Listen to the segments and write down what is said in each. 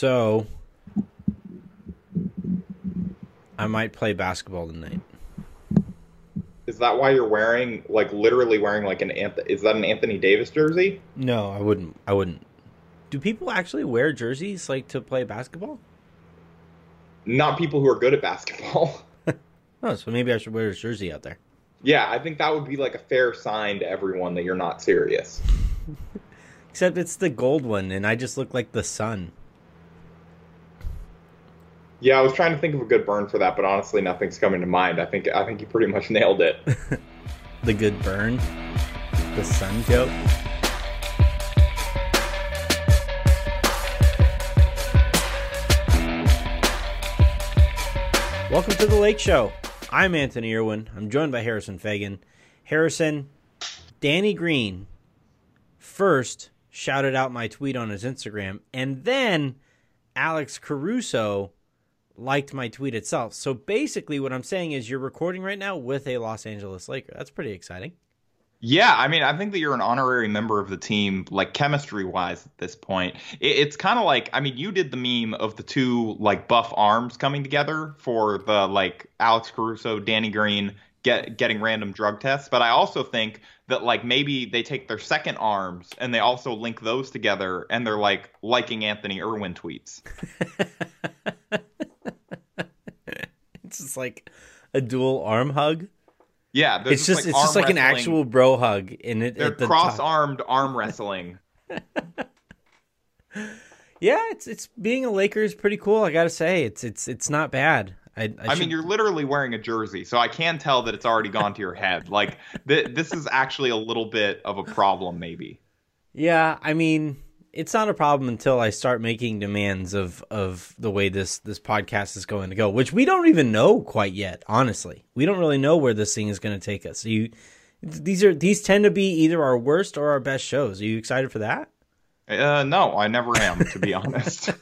So I might play basketball tonight. Is that why you're wearing like literally wearing like an Anth- is that an Anthony Davis jersey? No, I wouldn't. I wouldn't. Do people actually wear jerseys like to play basketball? Not people who are good at basketball. Oh, so maybe I should wear a jersey out there. yeah, I think that would be like a fair sign to everyone that you're not serious. Except it's the gold one, and I just look like the sun. Yeah, I was trying to think of a good burn for that, but honestly, nothing's coming to mind. I think I think you pretty much nailed it. The good burn. The sun joke. Welcome to the Lake Show. I'm Anthony Irwin. I'm joined by Harrison Fagan. Harrison, Danny Green first shouted out my tweet on his Instagram, and then Alex Caruso liked my tweet itself. So basically, what I'm saying is you're recording right now with a Los Angeles Laker. That's pretty exciting. Yeah, I mean, I think that you're an honorary member of the team, like chemistry wise at this point. It, it's kind of like, I mean, you did the meme of the two like buff arms coming together for the like Alex Caruso, Danny Green get getting random drug tests. But I also think that like maybe they take their second arms and they also link those together and they're like liking Anthony Irwin tweets. It's just like a dual arm hug. Yeah, It's just it's just like an actual bro hug in it. They're the cross-armed arm wrestling. Yeah, it's it's being a Laker is pretty cool. I gotta say, it's it's it's not bad. I, I, I should- mean, you're literally wearing a jersey, so I can tell that it's already gone to your head. Like, th- this is actually a little bit of a problem, maybe. Yeah, I mean, it's not a problem until I start making demands of of the way this this podcast is going to go, which we don't even know quite yet. Honestly, we don't really know where this thing is going to take us. You, these are these tend to be either our worst or our best shows. Are you excited for that? Uh, no, I never am, to be honest.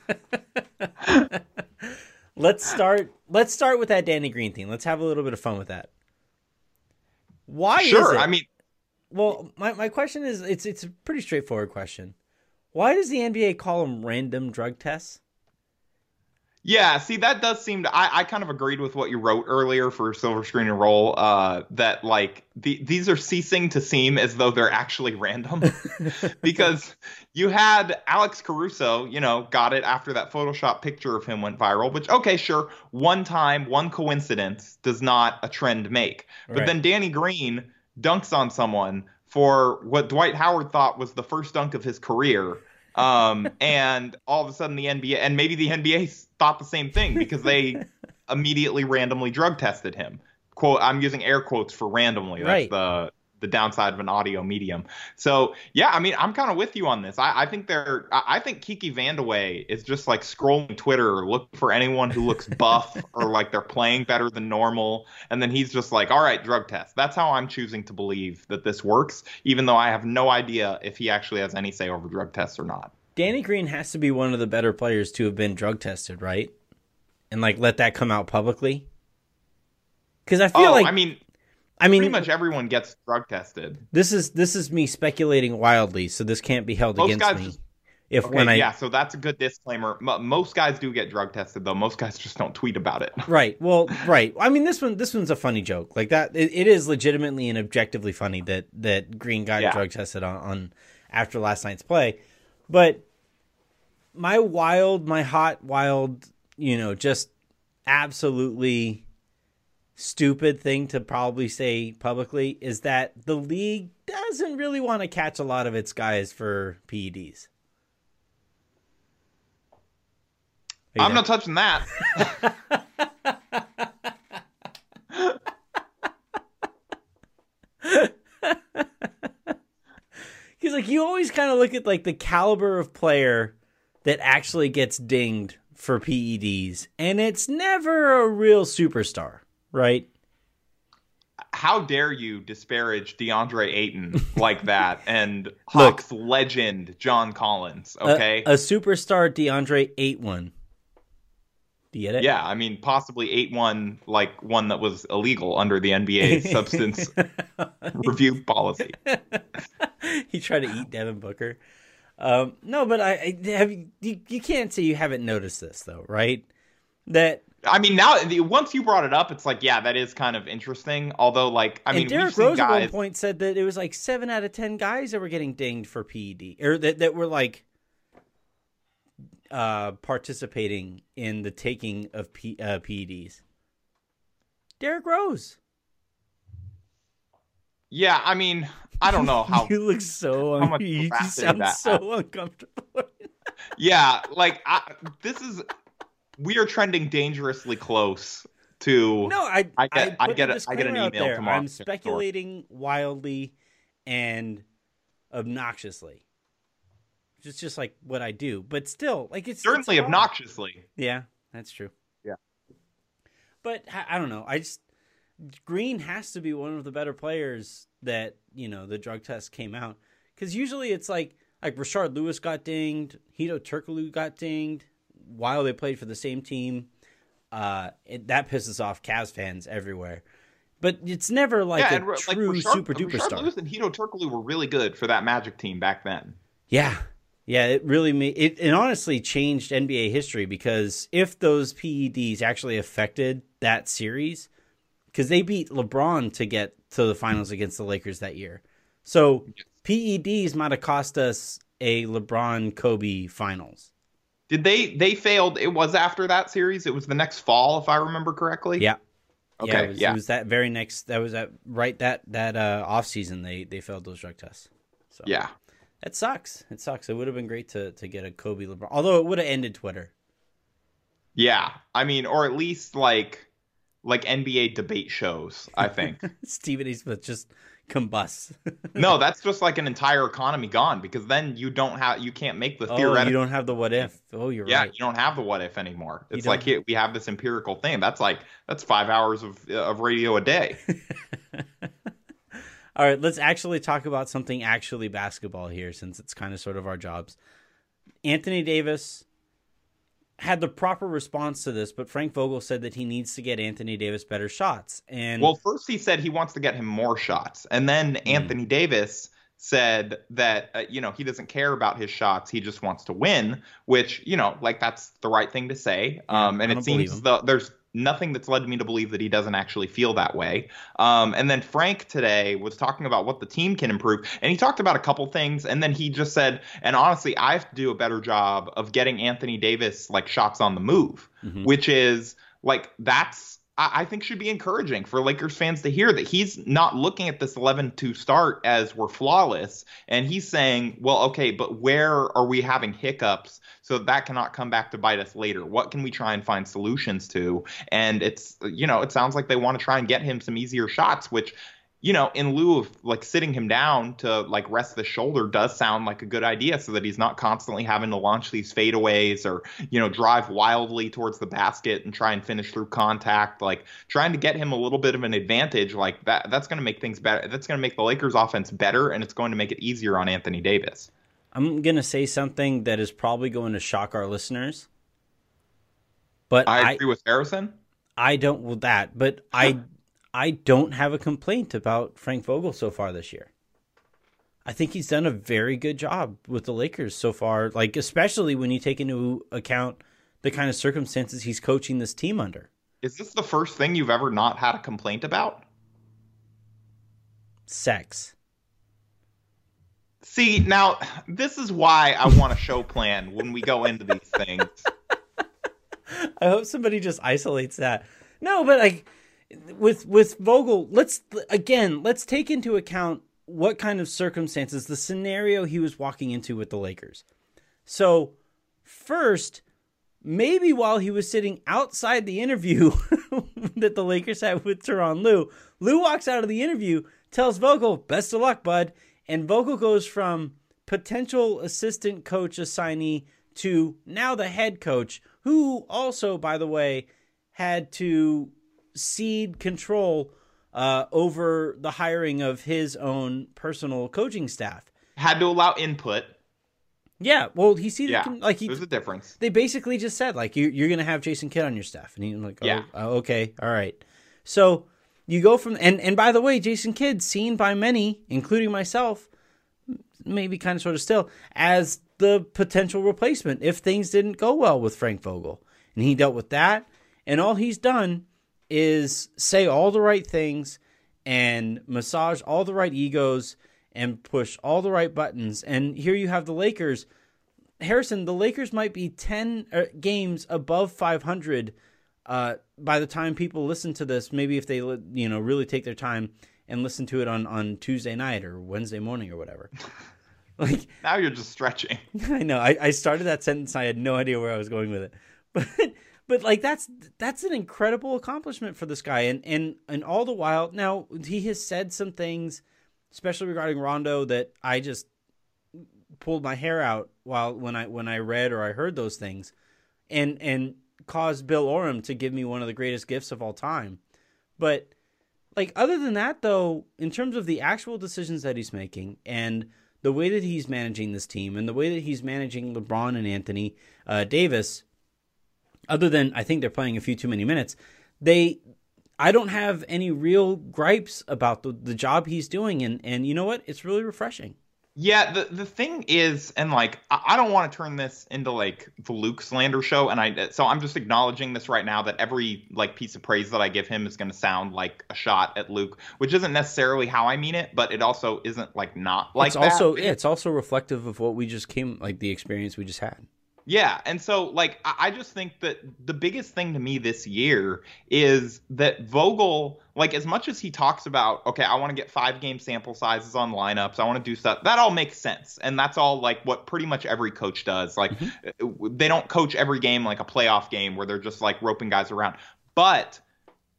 Let's start. Let's start with that Danny Green thing. Let's have a little bit of fun with that. Why? sure, is it, I mean, Well, my, my question is it's it's a pretty straightforward question. Why does the NBA call them random drug tests? yeah, see, that does seem to. I, I kind of agreed with what you wrote earlier for Silver Screen and Roll, uh, that, like, the, these are ceasing to seem as though they're actually random. because you had Alex Caruso, you know, got it after that Photoshop picture of him went viral, which, okay, sure, one time, one coincidence does not a trend make. But Right. then Danny Green dunks on someone for what Dwight Howard thought was the first dunk of his career. Um, and all of a sudden the NBA, and maybe the NBA thought the same thing because they immediately randomly drug tested him. Quote, I'm using air quotes for randomly. That's Right. the the downside of an audio medium. So yeah, I mean, I'm kind of with you on this. I, I think they're. I think Kiki Vandeweghe is just like scrolling Twitter, looking for anyone who looks buff or like they're playing better than normal, and then he's just like, "All right, drug test." That's how I'm choosing to believe that this works, even though I have no idea if he actually has any say over drug tests or not. Danny Green has to be one of the better players to have been drug tested, right? And like let that come out publicly. Because I feel oh, like I mean, I mean pretty much everyone gets drug tested. this is this is me speculating wildly, so this can't be held Most against guys me. if Okay, when I yeah, so that's a good disclaimer. Most guys do get drug tested, though. Most guys just don't tweet about it. Right. Well, right. I mean, this one, this one's a funny joke. Like that, it, it is legitimately and objectively funny that that Green got Yeah. drug tested on, on after last night's play. But my wild, my hot, wild, you know, just absolutely stupid thing to probably say publicly is that the league doesn't really want to catch a lot of its guys for PEDs. I'm there? not touching that. Because like you always kind of look at like the caliber of player that actually gets dinged for PEDs, and it's never a real superstar, right? How dare you disparage DeAndre Ayton like that and Hawks legend John Collins? Okay. a, superstar DeAndre ate one. Do you get it? yeah, I mean, possibly 8 1, like one that was illegal under the NBA substance review policy. he tried to eat Devin Booker. Um, no, but I, I have you, you can't say you haven't noticed this though, right? That I mean, now once you brought it up, it's like, yeah, that is kind of interesting. Although, like, I mean, and Derrick Rose guys... at one point said that it was like seven out of ten guys that were getting dinged for PED, or that that were like uh, participating in the taking of P, uh, PEDs. Derrick Rose. Yeah, I mean, I don't know how you look so un- you sound so uncomfortable. yeah, like I, this is we are trending dangerously close to. No, I I get I, I get a, I get an email tomorrow. I'm speculating wildly and obnoxiously. It's just like what I do, but still, like it's certainly it's obnoxiously. Yeah, that's true. Yeah, but I don't know. I just Green has to be one of the better players that you know the drug test came out because usually it's like like Rashard Lewis got dinged, Hedo Turkoglu got dinged, while they played for the same team. Uh, it, that pisses off Cavs fans everywhere. But it's never like yeah, a and, true like, super duper star. Lewis and Hedo Turkoglu were really good for that Magic team back then. Yeah, yeah, it really made it. It honestly changed NBA history because if those PEDs actually affected that series, because they beat LeBron to get to the finals against the Lakers that year, so PEDs might have cost us a LeBron Kobe finals. Did they they failed? It was after that series. It was the next fall, if I remember correctly. Yeah. Okay. Yeah, it was, yeah. it was that very next. That was that right that that uh, off season. They they failed those drug tests. So yeah, it sucks. It sucks. It would have been great to to get a Kobe LeBron, although it would have ended Twitter. Yeah, I mean, or at least like like NBA debate shows. I think Stephen A. Smith just combusts. no, that's just like an entire economy gone because then you don't have you can't make the theoretical. Oh, you don't have the what if. Oh, you're right. yeah, right. you don't have the what if anymore. It's like here, we have this empirical thing. That's like that's five hours of of radio a day. All right, let's actually talk about something actually basketball here, since it's kind of sort of our jobs. Anthony Davis had the proper response to this, but Frank Vogel said that he needs to get Anthony Davis better shots. And well, first he said he wants to get him more shots, and then mm. Anthony Davis said that uh, you know he doesn't care about his shots he just wants to win which you know like that's the right thing to say um and it seems the, there's nothing that's led me to believe that he doesn't actually feel that way. Um, and then Frank today was talking about what the team can improve, and he talked about a couple things, and then he just said, and honestly, I have to do a better job of getting Anthony Davis like shots on the move, mm-hmm. which is like that's I, think should be encouraging for Lakers fans to hear that he's not looking at this 11 to start as we're flawless. And he's saying, well, okay, but where are we having hiccups so that cannot come back to bite us later? What can we try and find solutions to? And it's, you know, it sounds like they want to try and get him some easier shots, which you know, in lieu of like sitting him down to like rest the shoulder does sound like a good idea so that he's not constantly having to launch these fadeaways or, you know, drive wildly towards the basket and try and finish through contact. Like trying to get him a little bit of an advantage like that, that's going to make things better. That's going to make the Lakers offense better and it's going to make it easier on Anthony Davis. I'm going to say something that is probably going to shock our listeners. But I agree I, with Harrison. I don't with that, but I I don't have a complaint about Frank Vogel so far this year. I think he's done a very good job with the Lakers so far, like especially when you take into account the kind of circumstances he's coaching this team under. Is this the first thing you've ever not had a complaint about? Sex. See, now this is why I want a show plan when we go into these things. I hope somebody just isolates that. No, but like with with Vogel, let's again let's take into account what kind of circumstances the scenario he was walking into with the Lakers. So, first, maybe while he was sitting outside the interview that the Lakers had with Tyronn Lue, Lue walks out of the interview, tells Vogel, "Best of luck, bud," and Vogel goes from potential assistant coach assignee to now the head coach, who also, by the way, had to cede control uh, over the hiring of his own personal coaching staff. Had to allow input. Yeah, well, he ceded. Yeah, con- like he, there's a difference. They basically just said like you, you're going to have Jason Kidd on your staff, and he's like, oh, yeah, oh, okay, all right. So you go from and and by the way, Jason Kidd seen by many, including myself, maybe kind of sort of still as the potential replacement if things didn't go well with Frank Vogel. And he dealt with that. And all he's done is say all the right things and massage all the right egos and push all the right buttons. And here you have the Lakers. Harrison, the Lakers might be 10 uh, games above 500 uh, by the time people listen to this. Maybe if they you know really take their time and listen to it on, on Tuesday night or Wednesday morning or whatever. Like now you're just stretching. I know. I, I started that sentence. I had no idea where I was going with it, but but like that's that's an incredible accomplishment for this guy, and and and all the while now he has said some things, especially regarding Rondo, that I just pulled my hair out while when I when I read or I heard those things, and and caused Bill Oram to give me one of the greatest gifts of all time, but like other than that though, in terms of the actual decisions that he's making and the way that he's managing this team and the way that he's managing LeBron and Anthony uh, Davis, other than I think they're playing a few too many minutes, they I don't have any real gripes about the, the job he's doing and and you know what? It's really refreshing. Yeah, the the thing is, and like I, I don't want to turn this into like the Luke slander show, and I so I'm just acknowledging this right now that every like piece of praise that I give him is going to sound like a shot at Luke, which isn't necessarily how I mean it, but it also isn't like not like it's also yeah, it's also reflective of what we just came like the experience we just had. Yeah, and so like I just think that the biggest thing to me this year is that Vogel, like as much as he talks about, okay, I want to get five game sample sizes on lineups, I want to do stuff. That all makes sense, and that's all like what pretty much every coach does. Like mm-hmm. they don't coach every game like a playoff game where they're just like roping guys around, but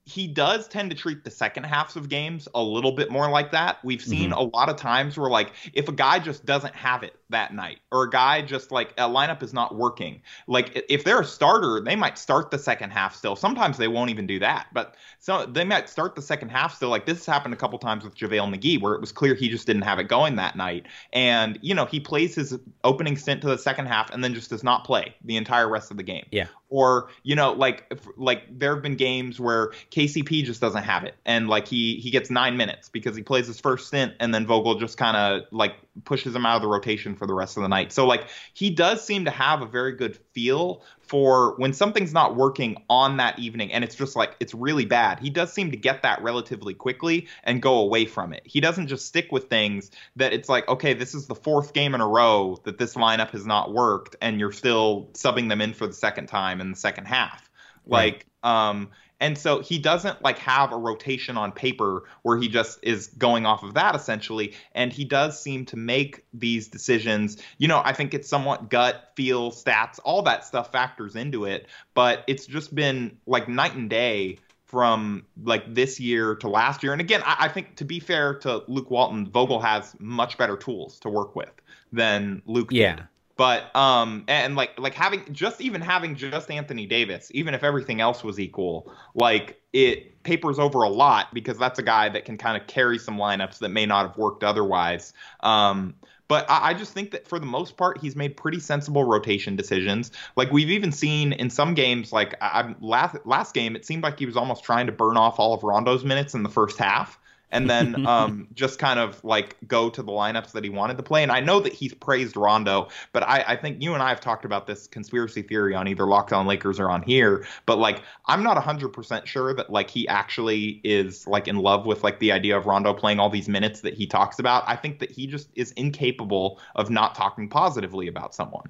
he does tend to treat the second halves of games a little bit more like that. We've seen mm-hmm. a lot of times where like if a guy just doesn't have it that night or a guy just like a lineup is not working, like if they're a starter, they might start the second half still. Sometimes they won't even do that, but so they might start the second half still. Like this has happened a couple times with JaVale McGee where it was clear he just didn't have it going that night. And you know, he plays his opening stint to the second half and then just does not play the entire rest of the game. Yeah or you know like if, like there have been games where KCP just doesn't have it and like he he gets 9 minutes because he plays his first stint and then Vogel just kind of like pushes him out of the rotation for the rest of the night. So like he does seem to have a very good feel for when something's not working on that evening and it's just like it's really bad. He does seem to get that relatively quickly and go away from it. He doesn't just stick with things that it's like okay, this is the fourth game in a row that this lineup has not worked and you're still subbing them in for the second time in the second half. Like um and so he doesn't like have a rotation on paper where he just is going off of that essentially. And he does seem to make these decisions. You know, I think it's somewhat gut, feel, stats, all that stuff factors into it. But it's just been like night and day from like this year to last year. And again, I, I think to be fair to Luke Walton, Vogel has much better tools to work with than Luke. Yeah. Did. But um and like like having just even having just Anthony Davis, even if everything else was equal, like it papers over a lot because that's a guy that can kind of carry some lineups that may not have worked otherwise. Um but I, just think that for the most part, he's made pretty sensible rotation decisions. Like we've even seen in some games, like I, last last game, it seemed like he was almost trying to burn off all of Rondo's minutes in the first half and then um, just kind of like go to the lineups that he wanted to play. And I know that he's praised Rondo, but I, I think you and I have talked about this conspiracy theory on either Lockdown Lakers or on here. But like, I'm not 100% sure that like he actually is like in love with like the idea of Rondo playing all these minutes that he talks about. I think that he just is incapable of not talking positively about someone.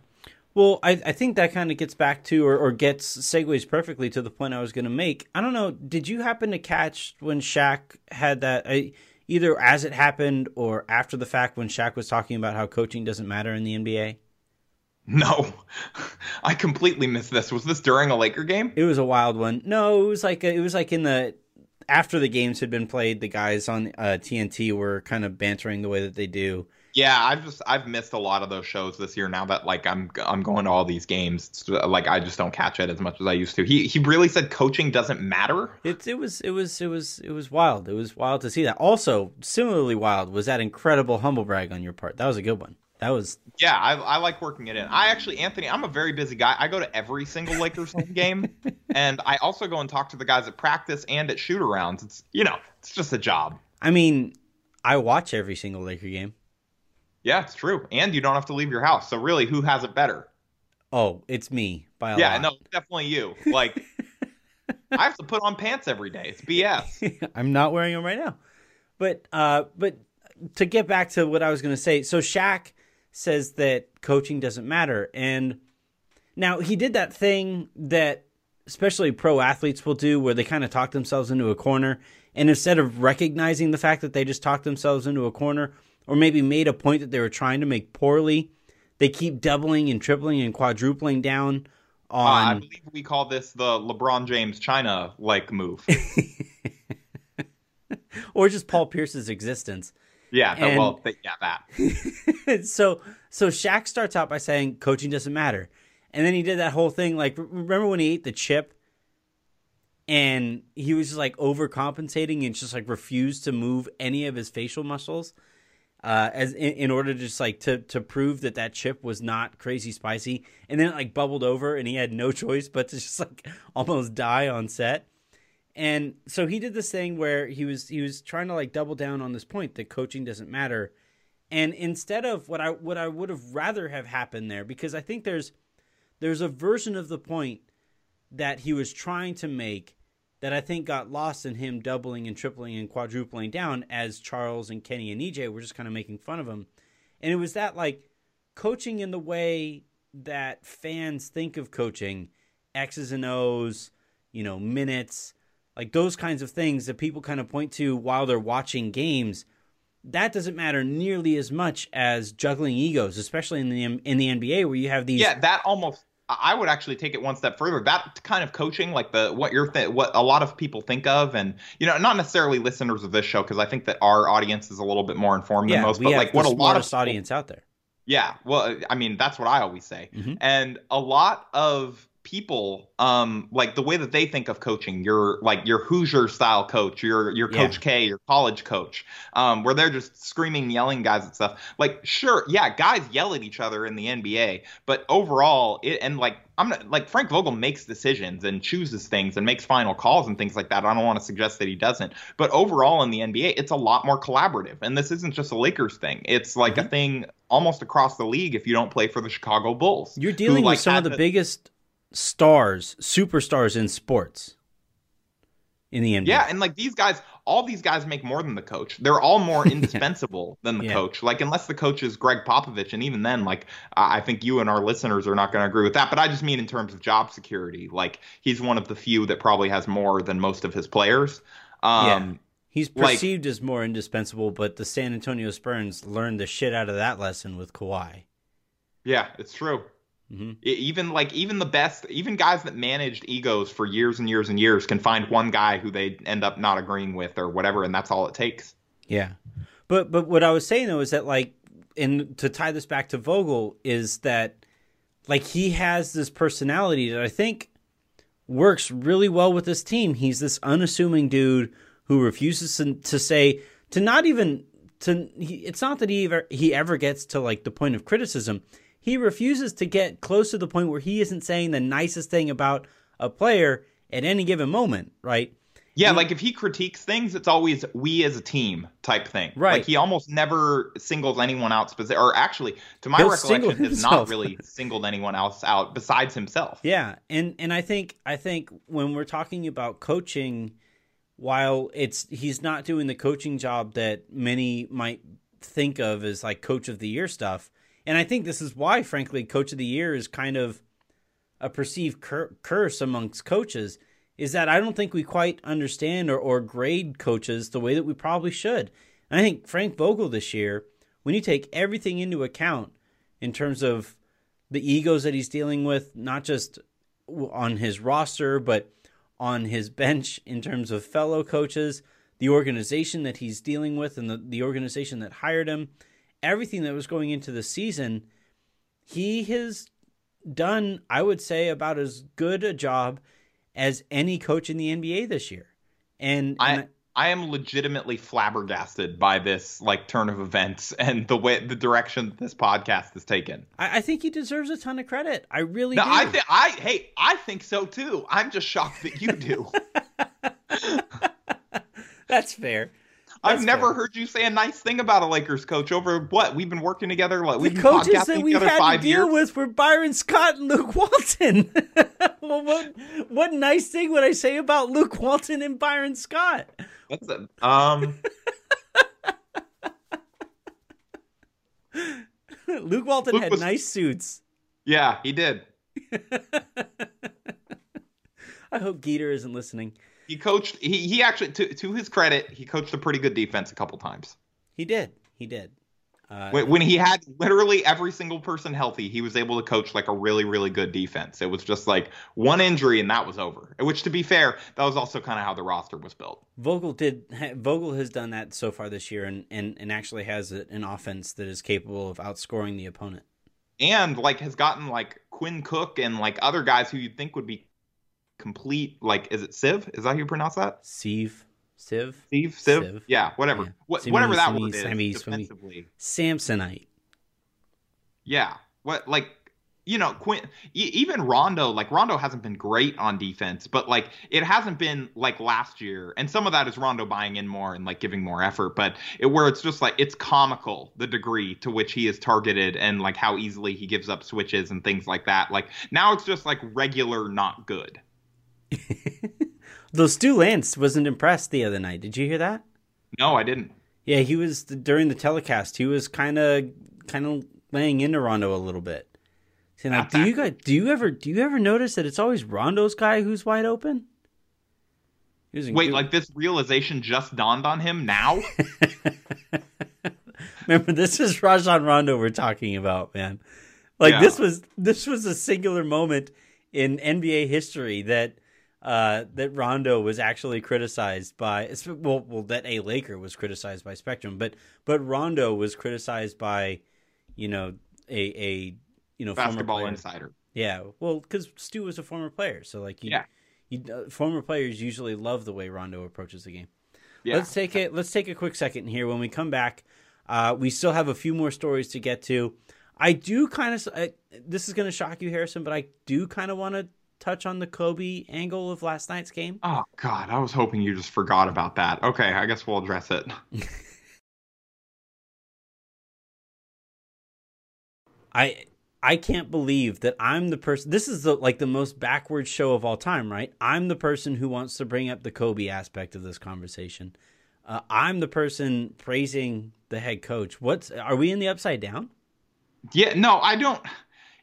Well, I, I think that kind of gets back to or, or gets segues perfectly to the point I was going to make. I don't know. Did you happen to catch when Shaq had that, uh, either as it happened or after the fact when Shaq was talking about how coaching doesn't matter in the NBA? No, I completely missed this. Was this during a Laker game? It was a wild one. No, it was like a, it was like in the after the games had been played. The guys on uh, TNT were kind of bantering the way that they do yeah, I've just I've missed a lot of those shows this year. Now that like I'm I'm going to all these games, like I just don't catch it as much as I used to. He he really said coaching doesn't matter. It it was it was it was it was wild. It was wild to see that. Also, similarly wild was that incredible humble brag on your part. That was a good one. That was yeah. I, I like working it in. I actually, Anthony, I'm a very busy guy. I go to every single Lakers game, and I also go and talk to the guys at practice and at shoot arounds. It's you know, it's just a job. I mean, I watch every single Laker game. Yeah, it's true. And you don't have to leave your house. So really, who has it better? Oh, it's me by a yeah, lot. no, definitely you. Like I have to put on pants every day. It's BS. I'm not wearing them right now. But uh but to get back to what I was going to say, so Shaq says that coaching doesn't matter and now he did that thing that especially pro athletes will do where they kind of talk themselves into a corner and instead of recognizing the fact that they just talked themselves into a corner or maybe made a point that they were trying to make poorly, they keep doubling and tripling and quadrupling down on Uh, I believe we call this the LeBron James China like move. or just Paul Pierce's existence. Yeah, And- well, yeah, that. so so Shaq starts out by saying coaching doesn't matter, and then he did that whole thing. Like, remember when he ate the chip, and he was just like overcompensating and just like refused to move any of his facial muscles, uh, as in, in order to just like to to prove that that chip was not crazy spicy, and then it like bubbled over, and he had no choice but to just like almost die on set. And so he did this thing where he was he was trying to like double down on this point that coaching doesn't matter. And instead of what I what I would have rather have happened there because I think there's there's a version of the point that he was trying to make that I think got lost in him doubling and tripling and quadrupling down as Charles and Kenny and EJ were just kind of making fun of him. And it was that like coaching in the way that fans think of coaching, X's and O's, you know, minutes, like those kinds of things that people kind of point to while they're watching games. That doesn't matter nearly as much as juggling egos, especially in the in the NBA where you have these. Yeah, that almost. I would actually take it one step further. That kind of coaching, like the what you're th- what a lot of people think of, and you know, not necessarily listeners of this show, because I think that our audience is a little bit more informed yeah, than most. we But have like the what a lot of audience out there. Yeah, well, I mean, that's what I always say. Mhm. And a lot of people, um, like the way that they think of coaching, your like your Hoosier style coach, your your Yeah. Coach K, your college coach, um, where they're just screaming, yelling guys and stuff. Like, sure, yeah, guys yell at each other in the NBA, but overall, it and like I'm not like Frank Vogel makes decisions and chooses things and makes final calls and things like that. I don't want to suggest that he doesn't, but overall in the NBA, it's a lot more collaborative. And this isn't just a Lakers thing; it's like a thing almost across the league. If you don't play for the Chicago Bulls, You're who, dealing like, with some of the biggest stars, superstars in sports in the NBA. Yeah, and like these guys, all these guys make more than the coach. They're all more indispensable than the Yeah. coach. Like unless the coach is Gregg Popovich, and even then, like I think you and our listeners are not going to agree with that. But I just mean in terms of job security, like he's one of the few that probably has more than most of his players. Um, He's like- perceived as more indispensable, but the San Antonio Spurs learned the shit out of that lesson with Kawhi. yeah, it's true. Hmm E- even like even the best even guys that managed egos for years and years and years can find one guy who they end up not agreeing with or whatever and that's all it takes Yeah, but but what I was saying though is that like, and to tie this back to Vogel is that like he has this personality that I think works really well with this team. He's this unassuming dude who refuses to, to say to not even to. He, it's not that he ever he ever gets to like the point of criticism. He refuses to get close to the point where he isn't saying the nicest thing about a player at any given moment, right? yeah like if he critiques things it's always we as a team type thing Right. like he almost never singles anyone out specific or actually to my He'll recollection has not really singled anyone else out besides himself Yeah, and and I think I think when we're talking about coaching, while it's he's not doing the coaching job that many might think of as like coach of the year stuff, and I think this is why, frankly, coach of the year is kind of a perceived cur- curse amongst coaches. Is that I don't think we quite understand or, or grade coaches the way that we probably should. And I think Frank Vogel this year, when you take everything into account in terms of the egos that he's dealing with, not just on his roster, but on his bench in terms of fellow coaches, the organization that he's dealing with, and the, the organization that hired him, everything that was going into the season, he has done, I would say, about as good a job as any coach in the NBA this year. And, and I I am legitimately flabbergasted by this like turn of events and the way the direction this podcast has taken. I, I think he deserves a ton of credit. I really No, do. I think I hey, I think so too. I'm just shocked that you do. That's fair. I've never fair. heard you say a nice thing about a Lakers coach over what we've been working together. Like the coaches that we've had to deal years. with were Byron Scott and Luke Walton. well, what what nice thing would I say about Luke Walton and Byron Scott? What's that? Um. Luke Walton Luke had was, nice suits. Yeah, he did. I hope Geeter isn't listening. He coached. He he actually, to to his credit, he coached a pretty good defense a couple times. He did. He did. Uh, when, when, he had literally every single person healthy, he was able to coach like a really, really good defense. It was just like one injury and that was over. Which, to be fair, that was also kind of how the roster was built. Vogel did. Vogel has done that so far this year, and and, and actually has an offense that is capable of outscoring the opponent. And like has gotten like Quinn Cook and like other guys who you'd think would be complete. Like, is it Civ? Is that how you pronounce that? Civ. Civ. Civ. Civ. Civ. Yeah, whatever. Yeah. What, whatever that word is. defensively. Samsonite. Yeah. What like you know, Quinn, even Rondo, like Rondo hasn't been great on defense, but like it hasn't been like last year. And some of that is Rondo buying in more and like giving more effort, but it, where it's just like it's comical the degree to which he is targeted and like how easily he gives up switches and things like that. Like now it's just like regular, not good. Though Stu Lantz wasn't impressed the other night. Did you hear that? No, I didn't. Yeah, he was during the telecast. He was kind of kind of laying into Rondo a little bit. Saying like, do you guys do you ever do you ever notice that it's always Rondo's guy who's wide open? Wait, good... like this realization just dawned on him now? Remember, this is Rajon Rondo we're talking about, man. Like yeah. this was this was a singular moment in NBA history that uh, that Rondo was actually criticized by well, well that a Laker was criticized by Spectrum, but but Rondo was criticized by you know a a you know basketball insider. Yeah, well, because Stu was a former player, so like you, yeah, you, uh, former players usually love the way Rondo approaches the game. Yeah. Let's take it. Let's take a quick second here. When we come back, uh, we still have a few more stories to get to. I do kind of. This is going to shock you, Harrison, but I do kind of want to touch on the Kobe angle of last night's game? Oh God, I was hoping you just forgot about that. Okay, I guess we'll address it. I I can't believe that I'm the person. This is the, like the most backward show of all time, right? I'm the person who wants to bring up the Kobe aspect of this conversation. Uh, I'm the person praising the head coach. What's are we in the upside down? Yeah, no, I don't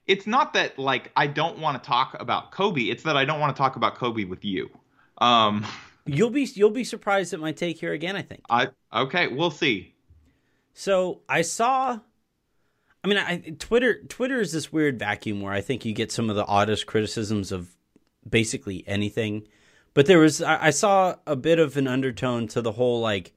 it's not that like I don't want to talk about Kobe. It's that I don't want to talk about Kobe with you. Um, you'll be you'll be surprised at my take here again. I think. I okay. We'll see. So I saw. I mean, I, Twitter Twitter is this weird vacuum where I think you get some of the oddest criticisms of basically anything. But there was I, I saw a bit of an undertone to the whole like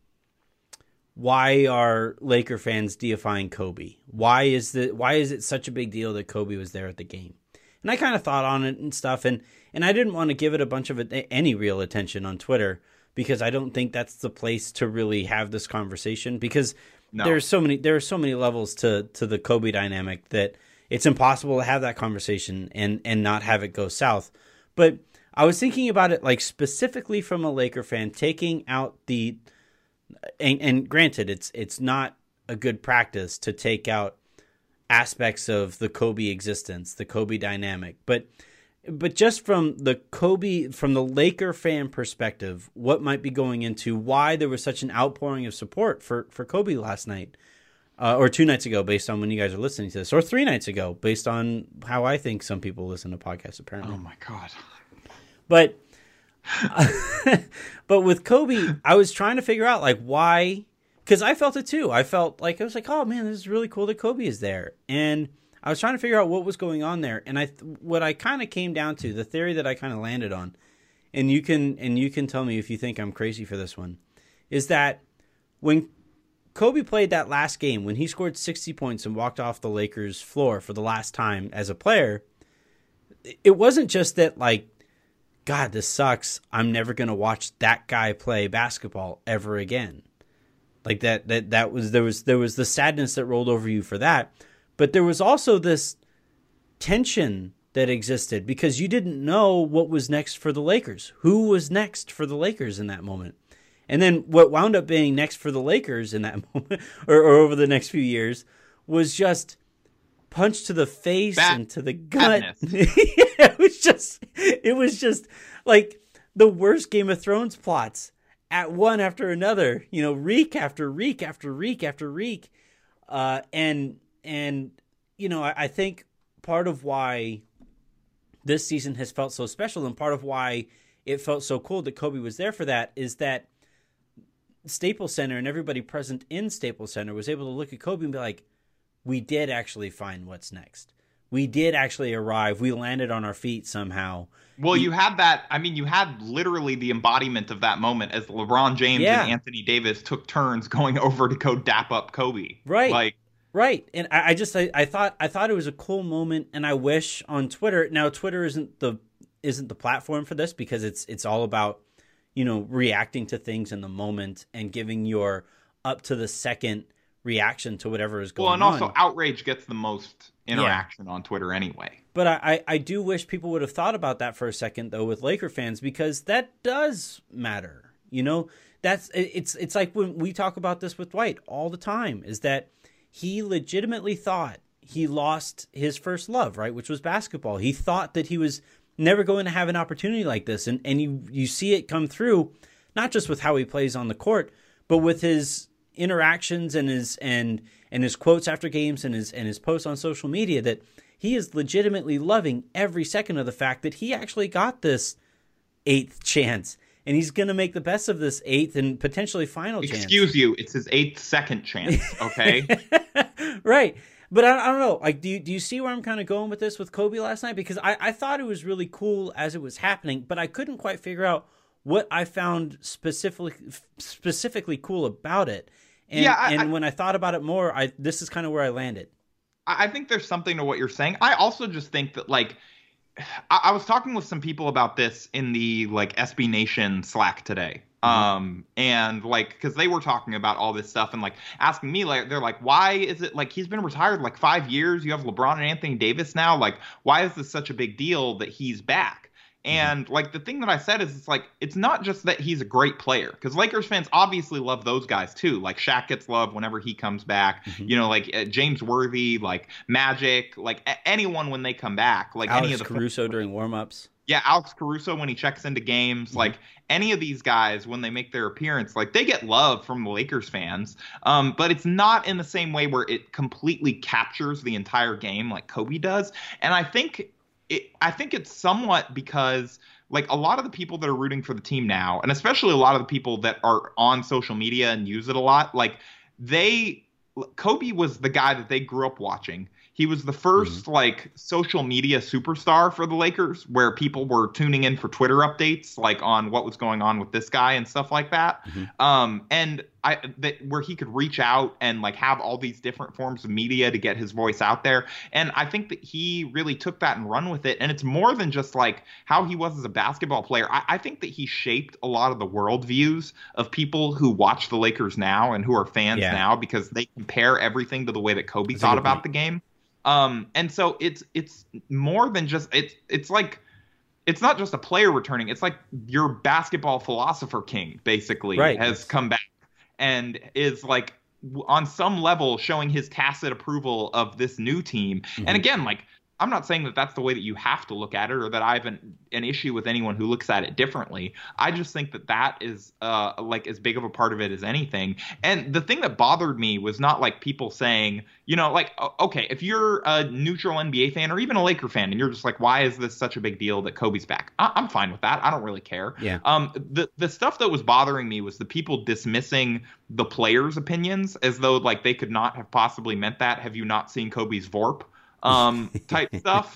why are Laker fans deifying Kobe? Why is the why is it such a big deal that Kobe was there at the game? And I kind of thought on it and stuff, and and I didn't want to give it a bunch of any real attention on Twitter because I don't think that's the place to really have this conversation because no. there's so many there are so many levels to to the Kobe dynamic that it's impossible to have that conversation and and not have it go south. But I was thinking about it like specifically from a Laker fan taking out the and, and granted, it's it's not a good practice to take out aspects of the Kobe existence, the Kobe dynamic, but but just from the Kobe from the Laker fan perspective, what might be going into why there was such an outpouring of support for for Kobe last night, uh, or two nights ago, based on when you guys are listening to this, or three nights ago, based on how I think some people listen to podcasts. Apparently, oh my god! But but with Kobe, I was trying to figure out like why, because I felt it too. I felt like I was like, oh man, this is really cool that Kobe is there, and I was trying to figure out what was going on there. And I, what I kind of came down to, the theory that I kind of landed on, and you can and you can tell me if you think I'm crazy for this one, is that when Kobe played that last game, when he scored 60 points and walked off the Lakers floor for the last time as a player, it wasn't just that like God, this sucks. I'm never going to watch that guy play basketball ever again. Like that that that was there was there was the sadness that rolled over you for that, but there was also this tension that existed because you didn't know what was next for the Lakers. Who was next for the Lakers in that moment? And then what wound up being next for the Lakers in that moment, or, or over the next few years, was just punch to the face Bad- and to the gut. it was just, it was just like the worst Game of Thrones plots at one after another. You know, reek after reek after reek after reek, uh, and and you know, I, I think part of why this season has felt so special and part of why it felt so cool that Kobe was there for that is that Staples Center and everybody present in Staples Center was able to look at Kobe and be like, we did actually find what's next. We did actually arrive. We landed on our feet somehow. Well, you had that. I mean, you had literally the embodiment of that moment as LeBron James Yeah. and Anthony Davis took turns going over to go dap up Kobe. Right. Like, Right. And I, I just I, I thought I thought it was a cool moment and I wish on Twitter now Twitter isn't the isn't the platform for this because it's it's all about, you know, reacting to things in the moment and giving your up to the second reaction to whatever is going on. well, and on. also outrage gets the most interaction on Twitter anyway. But I, I, I do wish people would have thought about that for a second though with Laker fans because that does matter. You know, that's it's it's like when we talk about this with Dwight all the time is that he legitimately thought he lost his first love, right, which was basketball. He thought that he was never going to have an opportunity like this and and you you see it come through not just with how he plays on the court, but with his interactions and his and and his quotes after games and his and his posts on social media that he is legitimately loving every second of the fact that he actually got this eighth chance and he's going to make the best of this eighth and potentially final chance. Excuse you, it's his eighth second chance. Okay. right. But I, I don't know. Like, do you, do you see where I'm kind of going with this with Kobe last night? Because I, I thought it was really cool as it was happening, but I couldn't quite figure out what I found specifically specifically cool about it. And, Yeah, I- and I- when I thought about it more, I this is kind of where I landed. I think there's something to what you're saying. I also just think that like I, I was talking with some people about this in the like SB Nation Slack today. Um and like because they were talking about all this stuff and like asking me like they're like why is it like he's been retired like five years you have LeBron and Anthony Davis now like why is this such a big deal that he's back and like the thing that I said is it's like it's not just that he's a great player because Lakers fans obviously love those guys too. Like Shaq gets love whenever he comes back. Mhm. You know, like uh, James Worthy, like Magic, like a- anyone when they come back. Like any of the Caruso during warmups. yeah, Alex Caruso when he checks into games, Mhm. like any of these guys when they make their appearance, like they get love from the Lakers fans. Um, but it's not in the same way where it completely captures the entire game like Kobe does. And I think it, I think it's somewhat because like a lot of the people that are rooting for the team now, and especially a lot of the people that are on social media and use it a lot, like they Kobe was the guy that they grew up watching. He was the 1st like social media superstar for the Lakers, where people were tuning in for Twitter updates, like on what was going on with this guy and stuff like that. Mhm. Um, and I that where he could reach out and like have all these different forms of media to get his voice out there. And I think that he really took that and run with it. And it's more than just like how he was as a basketball player. I, I think that he shaped a lot of the worldviews of people who watch the Lakers now and who are fans Yeah. now because they compare everything to the way that Kobe That's thought about point. the game. Um, and so it's it's more than just it's it's like it's not just a player returning. It's like your basketball philosopher king basically Right. has come back and is like on some level showing his tacit approval of this new team. Mhm. And again, like I'm not saying that that's the way that you have to look at it or that I have an, an issue with anyone who looks at it differently. I just think that that is uh, like as big of a part of it as anything. And the thing that bothered me was not like people saying, you know, like, okay, if you're a neutral NBA fan or even a Laker fan and you're just like, why is this such a big deal that Kobe's back? I- I'm fine with that. I don't really care. Yeah. Um, the the stuff that was bothering me was the people dismissing the players' opinions as though like they could not have possibly meant that. Have you not seen Kobe's VORP? Um, type stuff,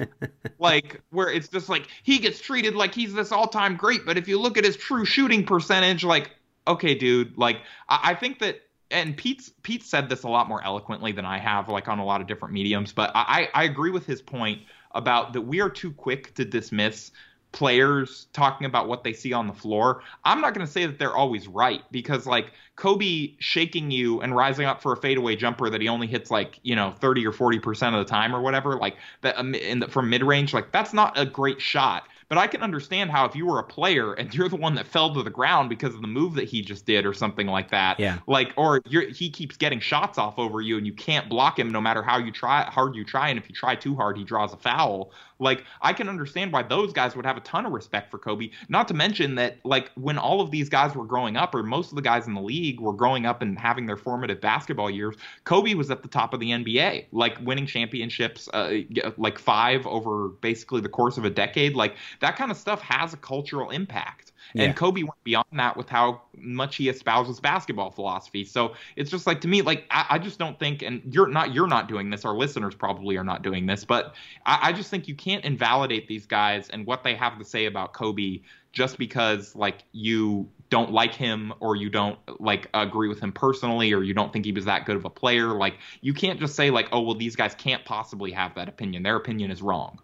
like where it's just like he gets treated like he's this all-time great, but if you look at his true shooting percentage, like, okay, dude, like I, I think that and Pete's Pete said this a lot more eloquently than I have, like on a lot of different mediums. But I, I agree with his point about that we are too quick to dismiss players talking about what they see on the floor. I'm not going to say that they're always right because like Kobe shaking you and rising up for a fadeaway jumper that he only hits like you know 30 or 40 percent of the time or whatever, like that um, in the, from mid range, like that's not a great shot. But But I can understand how if you were a player and you're the one that fell to the ground because of the move that he just did or something like that, Yeah. like or you're, he keeps getting shots off over you and you can't block him no matter how you try hard you try and if you try too hard he draws a foul. Like I can understand why those guys would have a ton of respect for Kobe. Not to mention that like when all of these guys were growing up or most of the guys in the league were growing up and having their formative basketball years, Kobe was at the top of the NBA, like winning championships uh, like 5 over basically the course of a decade. Like that kind of stuff has a cultural impact. Yeah. And Kobe went beyond that with how much he espouses basketball philosophy. So it's just like to me, like I, I just don't think, and you're not you're not doing this. Our listeners probably are not doing this, but I, I just think you can't invalidate these guys and what they have to say about Kobe just because like you don't like him or you don't like agree with him personally or you don't think he was that good of a player. Like you can't just say like, oh well, these guys can't possibly have that opinion. Their opinion is wrong.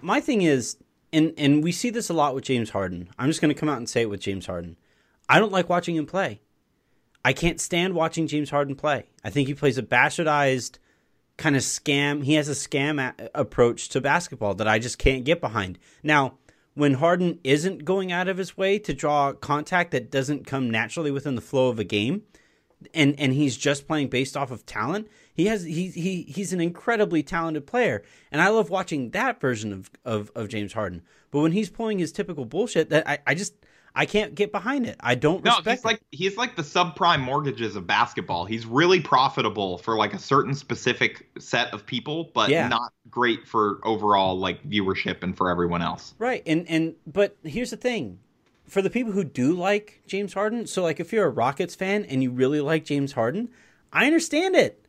my thing is, and and we see this a lot with James Harden. I'm just going to come out and say it with James Harden. I don't like watching him play. I can't stand watching James Harden play. I think he plays a bastardized kind of scam. He has a scam a- approach to basketball that I just can't get behind. Now, when Harden isn't going out of his way to draw contact that doesn't come naturally within the flow of a game, and and he's just playing based off of talent. He has he he he's an incredibly talented player, and I love watching that version of of, of James Harden. But when he's pulling his typical bullshit, that I, I just I can't get behind it. I don't No, respect he's like he's like the subprime mortgages of basketball. He's really profitable for like a certain specific set of people, but Yeah. not great for overall like viewership and for everyone else. right. And and but here's the thing. For the people who do like James Harden, so like if you're a Rockets fan and you really like James Harden, I understand it.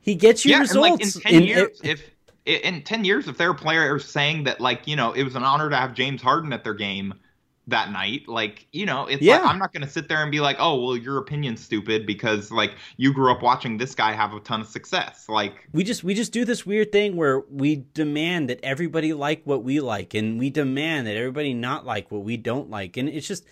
He gets you yeah, results. and like in ten And years, it- if in ten years, if there are players saying that like you know it was an honor to have James Harden at their game that night, like you know, it's Yeah. like I'm not going to sit there and be like, oh well, your opinion's stupid because like you grew up watching this guy have a ton of success. Like we just we just do this weird thing where we demand that everybody like what we like and we demand that everybody not like what we don't like and it's just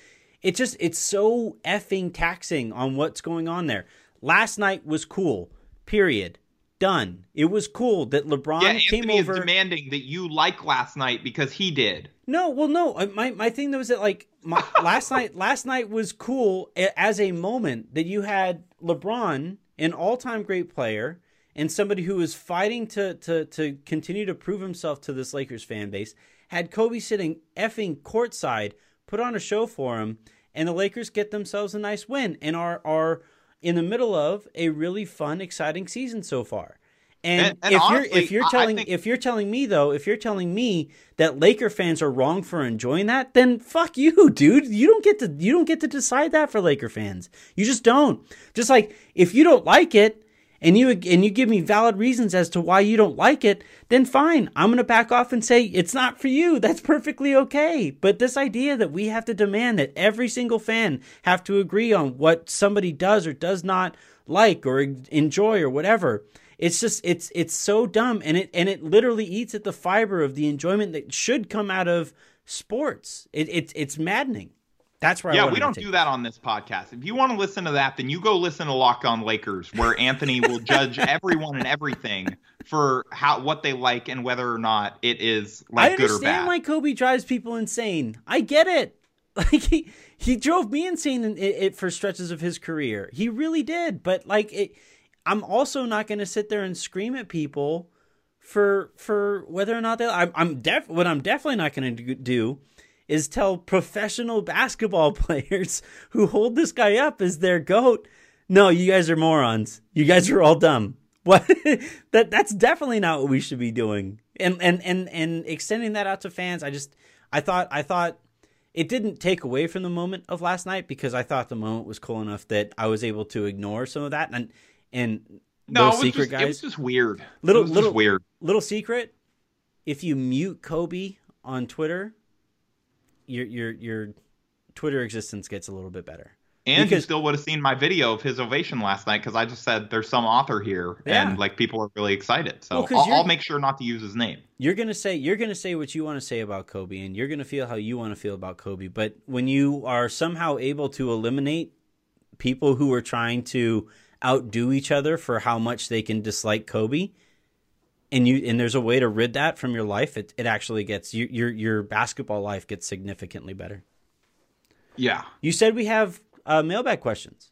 it's just it's so effing taxing on what's going on there last night was cool period done it was cool that lebron yeah, came Anthony over is demanding that you like last night because he did. no, well, no. My my thing was that like my, last night. Last night was cool as a moment that you had LeBron, an all time great player, and somebody who was fighting to to to continue to prove himself to this Lakers fan base. Had Kobe sitting effing courtside, put on a show for him, and the Lakers get themselves a nice win and are are in the middle of a really fun, exciting season so far. And, And- and if honestly, you're if you're telling think- if you're telling me though, if you're telling me that Laker fans are wrong for enjoying that, then fuck you, dude. You don't get to you don't get to decide that for Laker fans. You just don't. Just like if you don't like it and you and you give me valid reasons as to why you don't like it, then fine. I'm going to back off and say it's not for you. That's perfectly okay. But this idea that we have to demand that every single fan have to agree on what somebody does or does not like or enjoy or whatever it's just it's it's so dumb and it and it literally eats at the fiber of the enjoyment that should come out of sports it, it's it's maddening that's where Yeah, we don't do that on this podcast. If you want to listen to that, then you go listen to Locked On Lakers, where Anthony will judge everyone and everything for how what they like and whether or not it is like good or bad. I understand why Kobe drives people insane. I get it. Like he he drove me insane in, for stretches of his career. He really did. But like it, I'm also not going to sit there and scream at people for for whether or not they. I'm, I'm def. What I'm definitely not going to do is tell professional basketball players who hold this guy up as their goat. No, you guys are morons. You guys are all dumb. What that that's definitely not what we should be doing. And and and and extending that out to fans, I just I thought I thought it didn't take away from the moment of last night because I thought the moment was cool enough that I was able to ignore some of that and and no, was, secret just, it was just weird. Little- little- just weird. Little secret, if you mute Kobe on Twitter, your your your Twitter existence gets a little bit better. And you still would have seen my video of his ovation last night because I just said there's some author here Yeah. and like people are really excited. So Well, I'll, I'll make sure not to use his name. you're gonna say you're gonna say what you want to say about Kobe, and you're gonna feel how you want to feel about Kobe. But when you are somehow able to eliminate people who are trying to outdo each other for how much they can dislike Kobe, and you and there's a way to rid that from your life, it it actually gets you, your your basketball life gets significantly better. Yeah. You said we have uh, mailbag questions.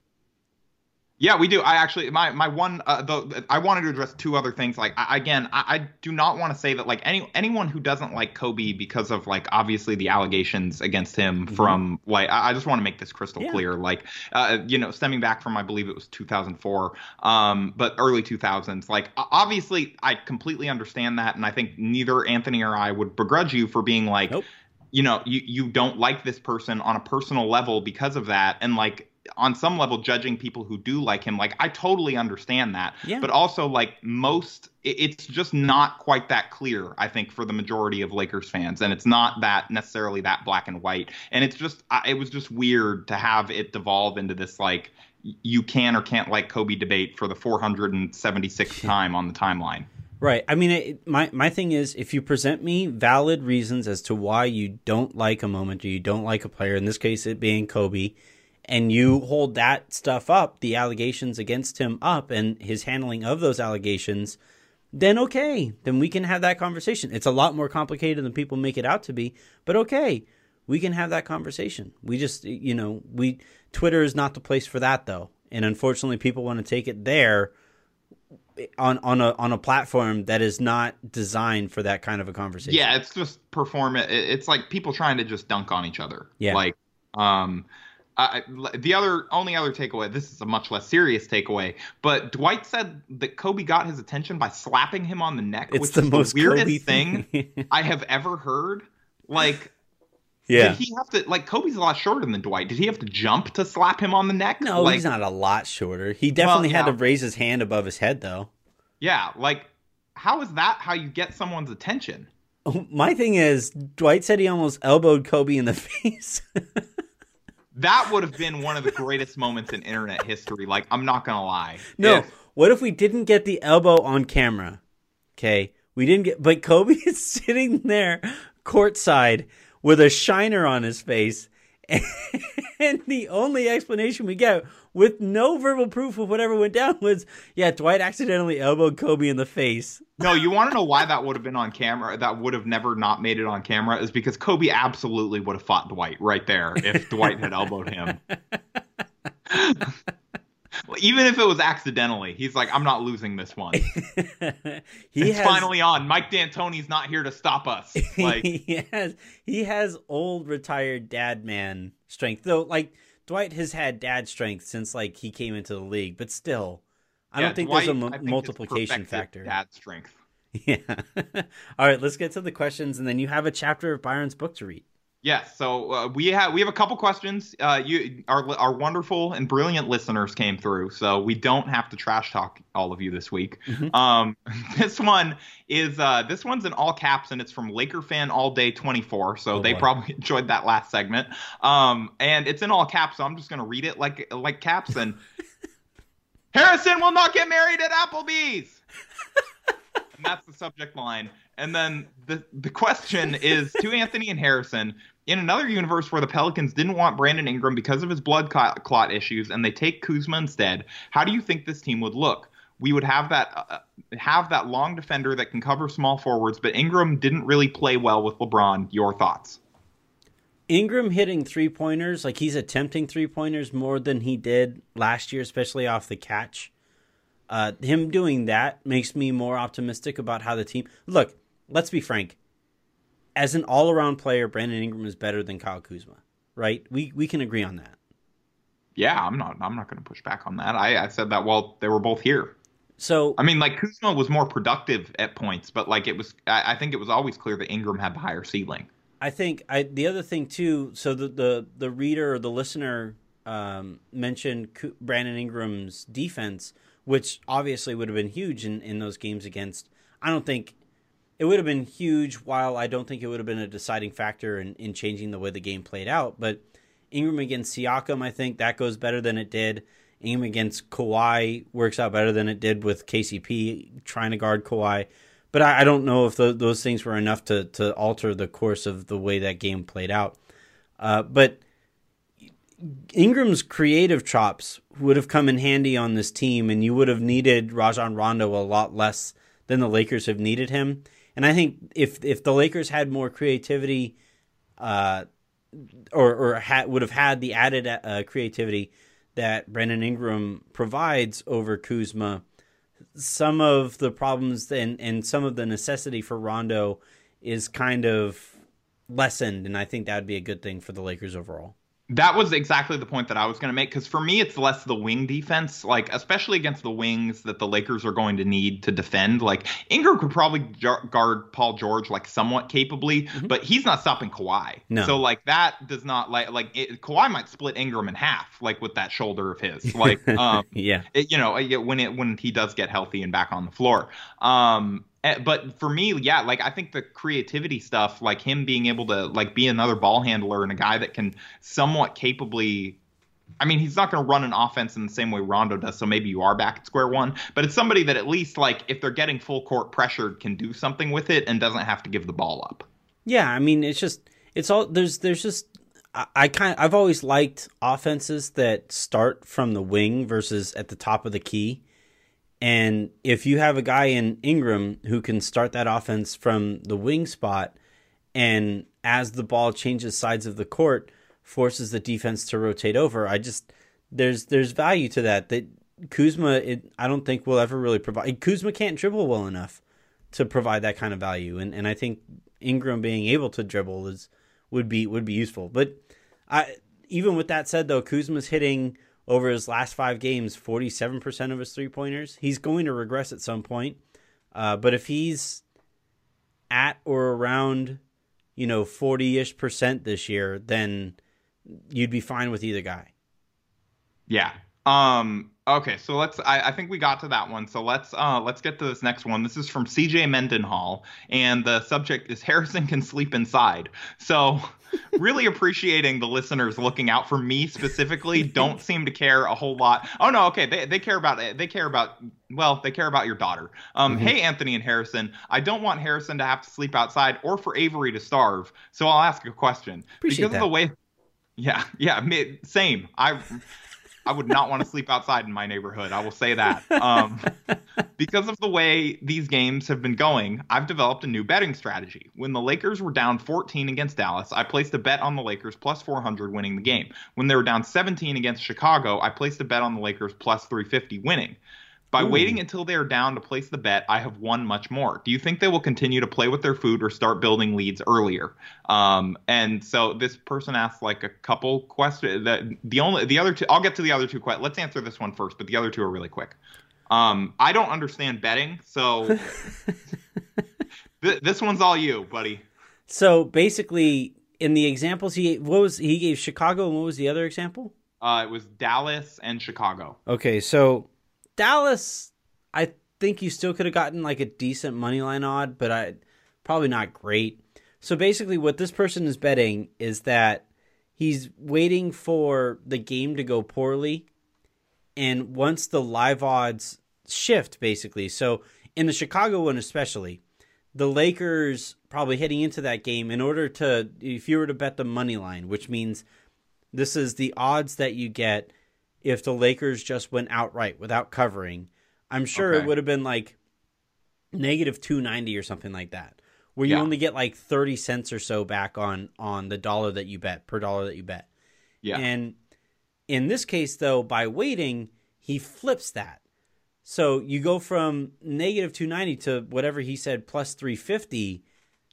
Yeah, we do. I actually, my my one, uh, the I wanted to address two other things. Like, I, again, I, I do not want to say that like any anyone who doesn't like Kobe because of like obviously the allegations against him mm-hmm. from like I, I, just want to make this crystal yeah. clear. Like, uh, you know, stemming back from I believe it was 2004, um, but early 2000s. Like, obviously, I completely understand that, and I think neither Anthony or I would begrudge you for being like. Nope you know you you don't like this person on a personal level because of that and like on some level judging people who do like him. Like i totally understand that. Yeah. but also like most it's just not quite that clear i think for the majority of lakers fans. And it's not that necessarily that black and white. And it's just it was just weird to have it devolve into this like you can or can't like kobe debate for the 476th time on the timeline. Right. I mean, it, my my thing is, if you present me valid reasons as to why you don't like a moment or you don't like a player, in this case, it being Kobe, and you hold that stuff up, the allegations against him up, and his handling of those allegations, then okay, then we can have that conversation. It's a lot more complicated than people make it out to be, but okay, we can have that conversation. We just, you know, we Twitter is not the place for that though, and unfortunately, people want to take it there on on a on a platform that is not designed for that kind of a conversation. Yeah, it's just perform it. It's like people trying to just dunk on each other. Yeah, like um uh, the other only other takeaway this is a much less serious takeaway but dwight said that kobe got his attention by slapping him on the neck it's which the is most the weirdest kobe thing, thing i have ever heard like yeah. Did he have to like Kobe's a lot shorter than Dwight? Did he have to jump to slap him on the neck? No, like, he's not a lot shorter. He definitely well, had to raise his hand above his head though. Yeah, like how is that how you get someone's attention? My thing is Dwight said he almost elbowed Kobe in the face that would have been one of the greatest moments in internet history. Like, I'm not gonna lie. No, if, what if we didn't get the elbow on camera? Okay, we didn't get, but Kobe is sitting there courtside with a shiner on his face, and the only explanation we get with no verbal proof of whatever went down was, yeah, Dwight accidentally elbowed Kobe in the face. No, you want to know why that would have been on camera? That would have never not made it on camera is because Kobe absolutely would have fought Dwight right there if Dwight had elbowed him. Even if it was accidentally, he's like, I'm not losing this one. he it's has, finally on. Mike D'Antoni's not here to stop us. Like he has he has old retired dad man strength. Though like Dwight has had dad strength since like he came into the league, but still, I yeah, don't think Dwight, there's a m- multiplication factor. Dad strength. Yeah. All right, let's get to the questions, and then you have a chapter of Byron's book to read. Yes, so uh, we have we have a couple questions. Uh, you our our wonderful and brilliant listeners came through, so we don't have to trash talk all of you this week. Mm-hmm. Um, this one is uh, this one's in all caps and it's from Laker fan all day twenty four. So oh, they boy. probably enjoyed that last segment. Um, and it's in all caps, so I'm just gonna read it like like caps. And Harrison will not get married at Applebee's. And that's the subject line. And then the the question is to Anthony and Harrison. In another universe where the Pelicans didn't want Brandon Ingram because of his blood clot issues, and they take Kuzma instead, how do you think this team would look? We would have that uh, have that long defender that can cover small forwards, but Ingram didn't really play well with LeBron. Your thoughts? Ingram hitting three pointers, like he's attempting three pointers more than he did last year, especially off the catch. Uh, him doing that makes me more optimistic about how the team. Look, let's be frank. As an all-around player, Brandon Ingram is better than Kyle Kuzma, right? We we can agree on that. Yeah, I'm not. I'm not going to push back on that. I, I said that while they were both here. So I mean, like Kuzma was more productive at points, but like it was. I, I think it was always clear that Ingram had the higher ceiling. I think I the other thing too. So the the the reader or the listener um, mentioned Brandon Ingram's defense, which obviously would have been huge in in those games against. I don't think it would have been huge. While I don't think it would have been a deciding factor in, in changing the way the game played out, but Ingram against Siakam, I think that goes better than it did. Ingram against Kawhi works out better than it did with KCP trying to guard Kawhi. But I, I don't know if the, those things were enough to, to alter the course of the way that game played out. Uh, but Ingram's creative chops would have come in handy on this team, and you would have needed Rajon Rondo a lot less than the Lakers have needed him. And I think if if the Lakers had more creativity, uh, or or ha- would have had the added uh, creativity that Brandon Ingram provides over Kuzma, some of the problems and and some of the necessity for Rondo is kind of lessened, and I think that would be a good thing for the Lakers overall. That was exactly the point that I was going to make because for me, it's less the wing defense, like especially against the wings that the Lakers are going to need to defend. Like Ingram could probably guard Paul George like somewhat capably, mm-hmm. but he's not stopping Kawhi. No. So like that does not like like it, Kawhi might split Ingram in half, like with that shoulder of his. Like um, yeah, it, you know when it when he does get healthy and back on the floor. Um, Eh, but for me, yeah, like I think the creativity stuff, like him being able to like be another ball handler and a guy that can somewhat capably I mean, he's not going to run an offense in the same way Rondo does, so maybe you are back at square one. But it's somebody that at least, like, if they're getting full court pressured, can do something with it and doesn't have to give the ball up. Yeah, I mean, it's just it's all there's there's just I, I kind I've always liked offenses that start from the wing versus at the top of the key. And if you have a guy in Ingram who can start that offense from the wing spot, and as the ball changes sides of the court, forces the defense to rotate over, I just there's there's value to that. That Kuzma, it, I don't think will ever really provide. Kuzma can't dribble well enough to provide that kind of value, and and I think Ingram being able to dribble is would be would be useful. But I even with that said, though, Kuzma's hitting over his last five games, 47% of his three pointers. He's going to regress at some point. Uh, but if he's at or around, you know, 40 ish percent this year, then you'd be fine with either guy. Yeah. Um, okay, so let's. I, I, think we got to that one. So let's uh, let's get to this next one. This is from C.J. Mendenhall, and the subject is Harrison can sleep inside. So really appreciating the listeners looking out for me specifically. Don't seem to care a whole lot. Oh no, okay, they they care about it. they care about well, they care about your daughter. Um, mm-hmm. Hey, Anthony and Harrison, I don't want Harrison to have to sleep outside or for Avery to starve. So I'll ask a question. Appreciate because that. of the way. Yeah, yeah, same. I I would not want to sleep outside in my neighborhood. I will say that. Um, because of the way these games have been going, I've developed a new betting strategy. When the Lakers were down 14 against Dallas, I placed a bet on the Lakers plus 400 winning the game. When they were down 17 against Chicago, I placed a bet on the Lakers plus 350 winning. By Ooh. waiting until they are down to place the bet, I have won much more. Do you think they will continue to play with their food or start building leads earlier? Um, and so this person asked like a couple questions. The, the only the other two, I'll get to the other two. questions. Let's answer this one first, but the other two are really quick. Um, I don't understand betting, so th- this one's all you, buddy. So basically, in the examples he what was he gave Chicago, and what was the other example? Uh, it was Dallas and Chicago. Okay, so Dallas, I think you still could have gotten like a decent money line odd, but I probably not great. So basically, what this person is betting is that he's waiting for the game to go poorly, and once the live odds shift, basically. So in the Chicago one, especially, the Lakers probably heading into that game in order to, if you were to bet the money line, which means this is the odds that you get if the Lakers just went outright without covering. I'm sure okay. it would have been like negative 290 or something like that, where you yeah. only get like 30 cents or so back on on the dollar that you bet per dollar that you bet. Yeah. And in this case though, by waiting, he flips that. So you go from negative 290 to whatever he said plus 350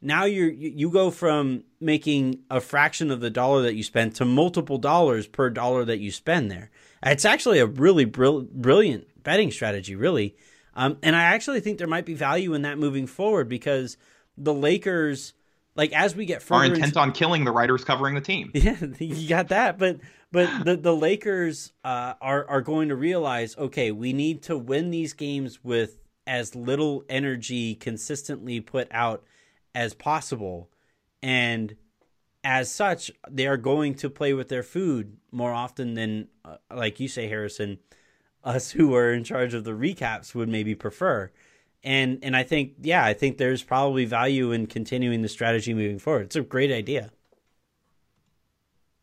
now you're you go from making a fraction of the dollar that you spend to multiple dollars per dollar that you spend there it's actually a really brilliant betting strategy, really. Um, and I actually think there might be value in that moving forward because the Lakers, like as we get further, are intent into, on killing the writers covering the team. Yeah, you got that. But but the the Lakers uh, are are going to realize, okay, we need to win these games with as little energy consistently put out as possible, and as such, they are going to play with their food more often than, uh, like you say, Harrison, us who are in charge of the recaps would maybe prefer. And and I think yeah, I think there's probably value in continuing the strategy moving forward. It's a great idea.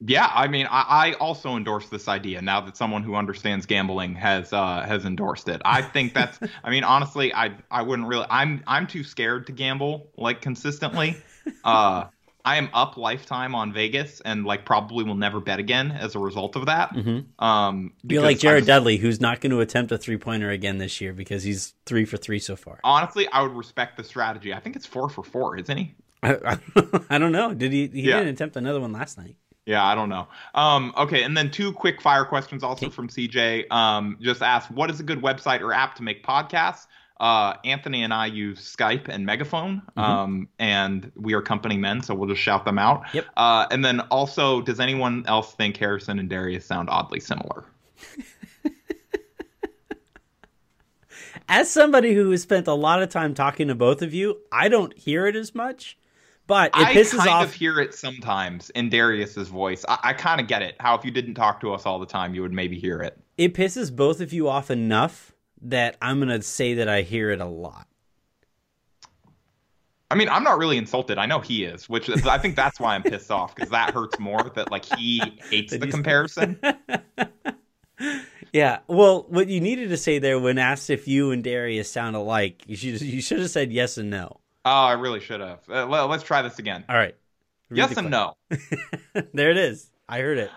Yeah, I mean, I, I, also endorse this idea now that someone who understands gambling has uh, has endorsed it. I think that's. I mean, honestly, I I wouldn't really. I'm I'm too scared to gamble like consistently. Uh, I am up lifetime on Vegas and like probably will never bet again as a result of that. Mm-hmm. Um, You're like Jared just, Dudley, who's not going to attempt a three pointer again this year because he's three for three so far. Honestly, I would respect the strategy. I think it's four for four, isn't he? I, I, don't know. Did he? He yeah. didn't attempt another one last night. Yeah, I don't know. Um, okay, and then two quick fire questions also from CJ. Um, just asked, what is a good website or app to make podcasts? Uh, Anthony and I use Skype and Megaphone, mm-hmm. um, and we are company men, so we'll just shout them out. Yep. Uh, and then also, does anyone else think Harrison and Darius sound oddly similar? As somebody who has spent a lot of time talking to both of you, I don't hear it as much. But it pisses I kind off. of hear it sometimes in Darius's voice. I, I kind of get it. How if you didn't talk to us all the time, you would maybe hear it. It pisses both of you off enough that I'm gonna say that I hear it a lot. I mean, I'm not really insulted. I know he is, which is, I think that's why I'm pissed off because that hurts more. That like he hates the comparison. yeah. Well, what you needed to say there when asked if you and Darius sound alike, you should you should have said yes and no. Oh, I really should have. Uh, let, us try this again. All right. Read yes and no. there it is. I heard it.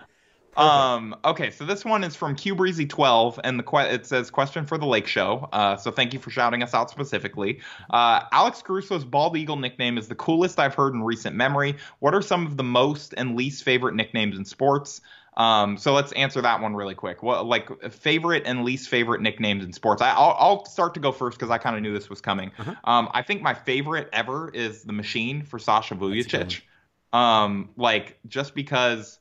Um. Okay, so this one is from QBreezy12, and the que- it says question for the Lake Show. Uh, so thank you for shouting us out specifically. Uh, Alex Caruso's bald eagle nickname is the coolest I've heard in recent memory. What are some of the most and least favorite nicknames in sports? Um, so let's answer that one really quick. What like favorite and least favorite nicknames in sports? I, will I'll start to go first because I kind of knew this was coming. Uh-huh. Um, I think my favorite ever is the Machine for Sasha Vujacic. Um, like just because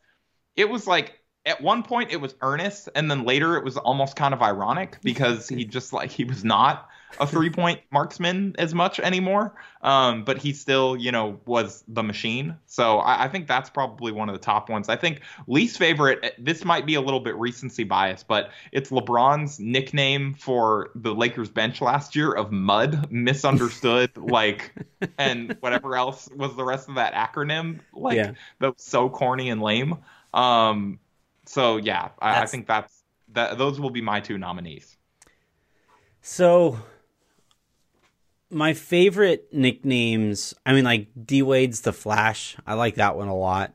it was like at one point it was earnest and then later it was almost kind of ironic because he just like he was not a three point marksman as much anymore um, but he still you know was the machine. So I, I, think that's probably one of the top ones. I think least favorite eh, this might be a little bit recency bias but it's lebron's nickname for the lakers bench last year of mud misunderstood like and whatever else was the rest of that acronym like yeah. that was so corny and lame. Um, so yeah, I, I, think that's that. Those will be my two nominees. So my favorite nicknames. I mean, like D Wade's the Flash. I like that one a lot.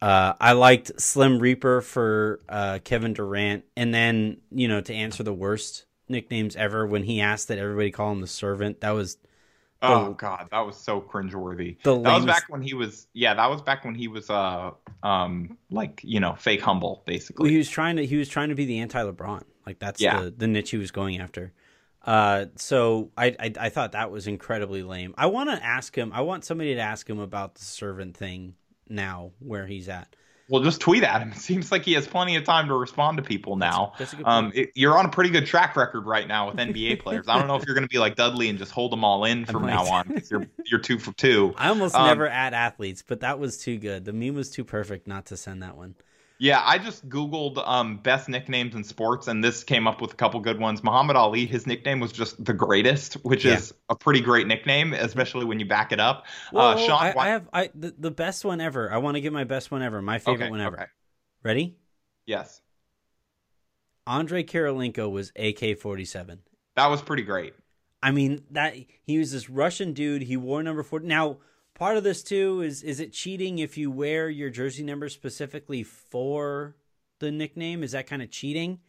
Uh, I liked Slim Reaper for uh, Kevin Durant, and then you know to answer the worst nicknames ever when he asked that everybody call him the Servant. That was oh god, that was so cringeworthy. that lamest... was back when he was yeah, that was back when he was uh um like, you know, fake humble basically. Well, he was trying to he was trying to be the anti LeBron. Like that's yeah. the the niche he was going after. Uh so I, I I thought that was incredibly lame. I want to ask him I want somebody to ask him about the servant thing now where he's at. Well, just tweet at him. It seems like he has plenty of time to respond to people now. That's, that's um, it, you're on a pretty good track record right now with NBA players. I don't know if you're going to be like Dudley and just hold them all in from now on. You're you're two for two. I almost um, never add athletes, but that was too good. The meme was too perfect not to send that one. Yeah, I just Googled um, best nicknames in sports, and this came up with a couple good ones. Muhammad Ali, his nickname was just the greatest, which yeah. is a pretty great nickname, especially when you back it up. Well, uh, Sean, I, I, have I the, the, best one ever. I want to give my best one ever, my favorite okay, one ever. Okay. Ready? Yes. Andrei Kirilenko was AK forty seven. That was pretty great. I mean that he was this Russian dude. He wore number four. Now part of this too is is it cheating if you wear your jersey number specifically for the nickname? Is that kind of cheating?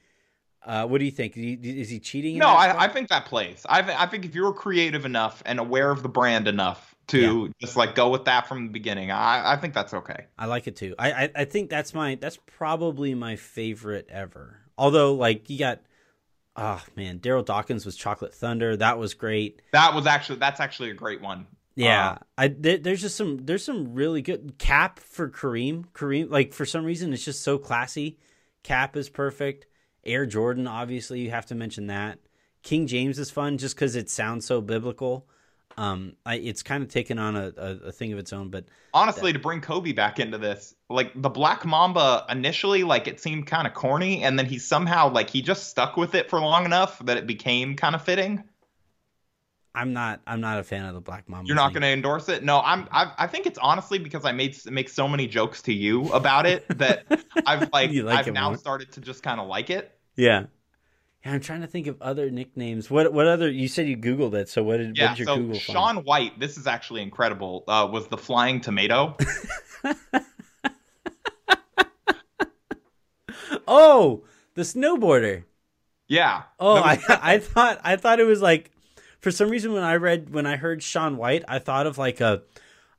Uh, what do you think? Is he cheating? No, I, I, think that plays. I, th- I think if you're creative enough and aware of the brand enough to yeah. just like go with that from the beginning, I, I think that's okay. I like it too. I, I, I think that's my that's probably my favorite ever. Although like you got oh man, Daryl Dawkins was Chocolate Thunder. That was great. That was actually that's actually a great one. Yeah, uh, I th- there's just some there's some really good cap for Kareem. Kareem like for some reason it's just so classy. Cap is perfect. Air Jordan, obviously you have to mention that. King James is fun just because it sounds so biblical. Um, I, it's kind of taken on a, a, a, thing of its own. But honestly, that... to bring Kobe back into this, like the Black Mamba initially, like it seemed kind of corny, and then he somehow like he just stuck with it for long enough that it became kind of fitting. I'm not. I'm not a fan of the Black Mamba. You're not going to endorse it? No, I'm. I, I think it's honestly because I made make so many jokes to you about it that I've like, like I've now more. started to just kind of like it. Yeah. Yeah, I'm trying to think of other nicknames. What what other? You said you googled it. So what did Yeah. what did your So Google Shaun? White, this is actually incredible. Uh, was the flying tomato? Oh, the snowboarder. yeah. Oh, I I thought I thought it was like for some reason when I read when I heard Shaun White, I thought of like a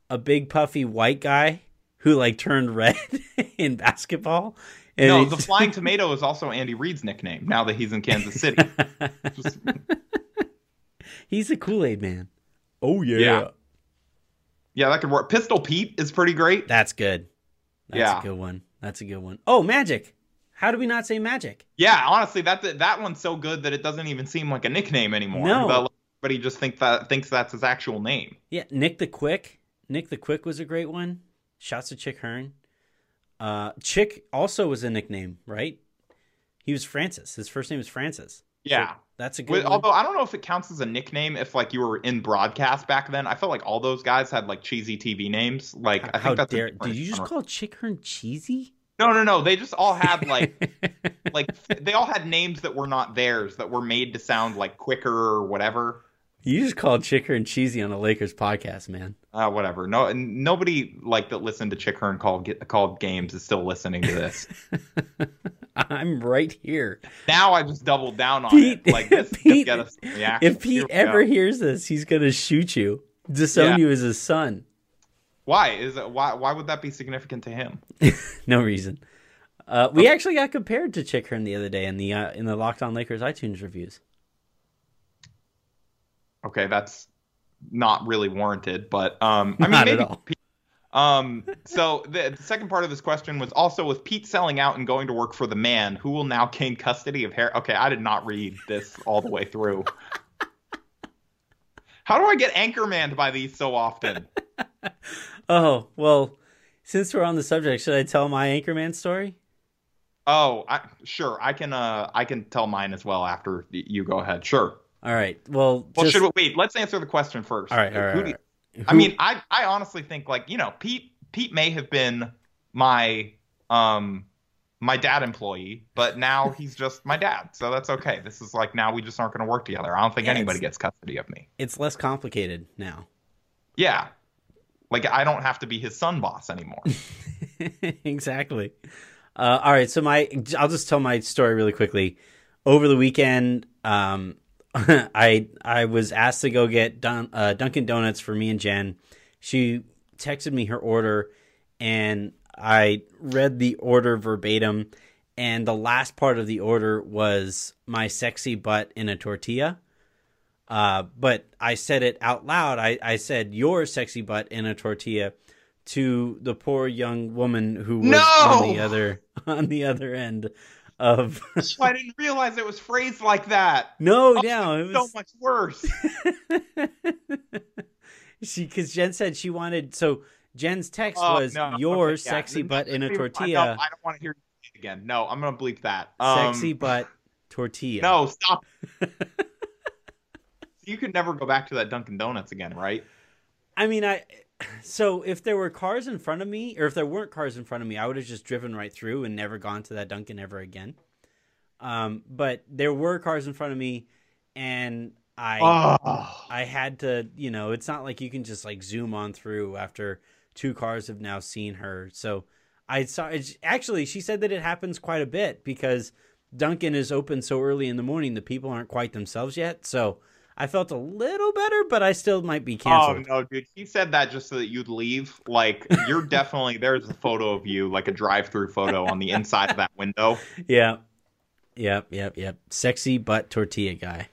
a big puffy white guy who like turned red in basketball. And no, the flying tomato is also Andy Reid's nickname now that he's in Kansas City. Just- He's a Kool Aid man. Oh yeah. Yeah. yeah, that could work. Pistol Pete is pretty great. That's good. That's Yeah. a good one. That's a good one. Oh, magic. How do we not say magic? Yeah, honestly, that that one's so good that it doesn't even seem like a nickname anymore. No. But everybody just think that thinks that's his actual name. Yeah, Nick the Quick. Nick the Quick was a great one. Shouts to Chick Hearn. Uh, Chick also was a nickname, right? He was Francis. His first name was Francis. Yeah. That's a good With- one. although I don't know if it counts as a nickname if like you were in broadcast back then. I felt like all those guys had like cheesy TV names. Like I How think that's dare? Did you just call Chick Hearn cheesy? No, no, no. They just all had like like they all had names that were not theirs that were made to sound like quicker or whatever. You just called Chick Hearn cheesy on a Lakers podcast, man. Uh, whatever. No, and nobody like that listened to Chick Hearn called get called games is still listening to this. I'm right here. now I just doubled down on Pete- it. Like this Pete, us. If Pete ever go. hears this, he's gonna shoot you, disown Yeah. you as his son. why is it why why would that be significant to him? No reason. Uh, we actually got compared to Chick Hearn the other day in the uh, in the Locked On Lakers iTunes reviews. Okay, that's not really warranted, but um, I mean Not at maybe. all. Pete- Um, so the, the second part of this question was also with Pete selling out and going to work for the man who will now gain custody of hair. Okay, I did not read this all the way through. How do I get anchormanned by these so often? Oh well, since we're on the subject, should I tell my Anchorman story? Oh, I, sure. I can. Uh, I can tell mine as well after you go ahead. Sure. All right. Well, Well, just, should we, wait. Let's answer the question first. all right. All right. You- right. I mean, I I honestly think like you know Pete Pete may have been my um my dad employee, but now he's just my dad, so that's okay. This is like now we just aren't going to work together. I don't think Yeah, anybody gets custody of me. it's less complicated now. Yeah, like I don't have to be his son boss anymore. exactly. Uh, all right, so my I'll just tell my story really quickly. Over the weekend, um, I I was asked to go get Dun, uh, Dunkin' Donuts for me and Jen. She texted me her order, and I read the order verbatim. And the last part of the order was my sexy butt in a tortilla. Uh, but I said it out loud. I, I said your sexy butt in a tortilla to the poor young woman who was No! on the other on the other end of so I didn't realize it was phrased like that. no Oh, no it was So much worse. she because Jen said she wanted so Jen's text Oh, was no, your okay, yeah. sexy butt in a tortilla I don't want to hear it again. No, I'm gonna bleep that. Um, sexy butt tortilla No, stop. you could never go back to that Dunkin' Donuts again, right? I mean, I so if there were cars in front of me, or if there weren't cars in front of me, I would have just driven right through and never gone to that Dunkin' ever again. Um, but there were cars in front of me, and I Oh. I had to, you know, it's not like you can just like zoom on through after two cars have now seen her. So I saw actually she said that it happens quite a bit because Dunkin' is open so early in the morning, the people aren't quite themselves yet. So I felt a little better, but I still might be canceled. Oh canceled. no, dude! He said that just so that you'd leave. Like you're definitely there's a photo of you, like a drive-through photo on the inside of that window. Yeah. Yep, yep, yep. Sexy butt tortilla guy.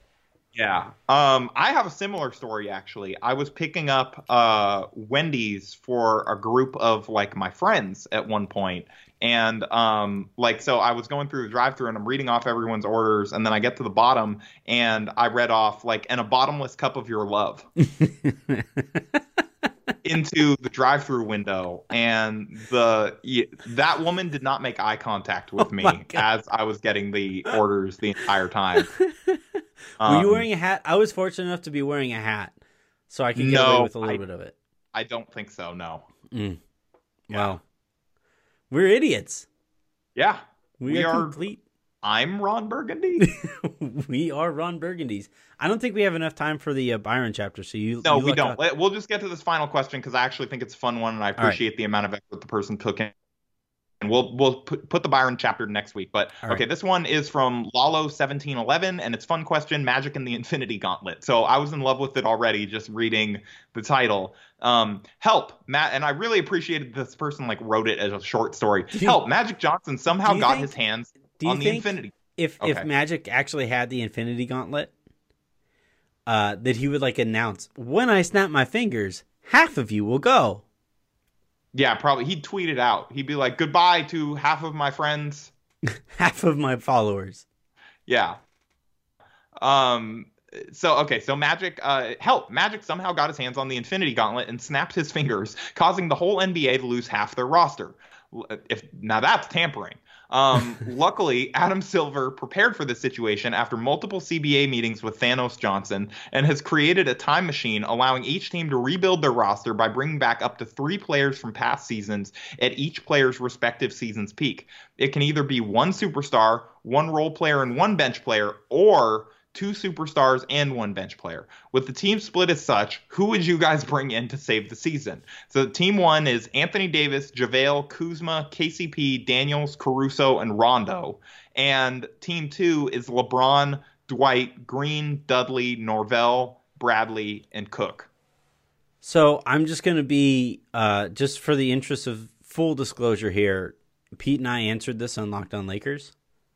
Yeah. Um, I have a similar story actually. I was picking up uh Wendy's for a group of like my friends at one point, and um, like so I was going through the drive-through and I'm reading off everyone's orders, and then I get to the bottom and I read off like and a bottomless cup of your love. into the drive-through window and the that woman did not make eye contact with Oh me as I was getting the orders the entire time. Were you Um, wearing a hat? I was fortunate enough to be wearing a hat, so I could get No, away with a little I- bit of it. I don't think so. No. Mm. Yeah. Wow, we're idiots. Yeah. We, We are, are- complete. I'm Ron Burgundy. we are Ron Burgundies. I don't think we have enough time for the uh, Byron chapter, so you. No, you we don't. We'll just get to this final question because I actually think it's a fun one, and I right. appreciate the amount of effort the person took in. And we'll we'll put, put the Byron chapter next week. But right. okay, this one is from Lalo seventeen eleven, and it's fun question: Magic and the Infinity Gauntlet. So I was in love with it already just reading the title. Um, help, Matt, and I really appreciated this person like wrote it as a short story. You- help, Magic Johnson somehow got think- his hands on the Infinity. if if Magic actually had the Infinity Gauntlet, uh, that he would like announce when I snap my fingers, half of you will go. Yeah, probably. He'd tweet it out. He'd be like, "Goodbye to half of my friends." Half of my followers. Yeah. Um. So okay. So Magic. Uh. Help. Magic somehow got his hands on the Infinity Gauntlet and snapped his fingers, causing the whole NBA to lose half their roster. If now that's tampering. Um. luckily, Adam Silver prepared for this situation after multiple CBA meetings with Thanos Johnson and has created a time machine allowing each team to rebuild their roster by bringing back up to three players from past seasons at each player's respective season's peak. It can either be one superstar, one role player, and one bench player, or two superstars and one bench player. With the team split as such, who would you guys bring in to save the season? So team one is Anthony Davis, JaVale, Kuzma, KCP, Daniels, Caruso, and Rondo. And team two is LeBron, Dwight, Green, Dudley, Norvell, Bradley, and Cook. So I'm just going to be, uh, just for the interest of full disclosure here, Pete and I answered this on Locked On Lakers.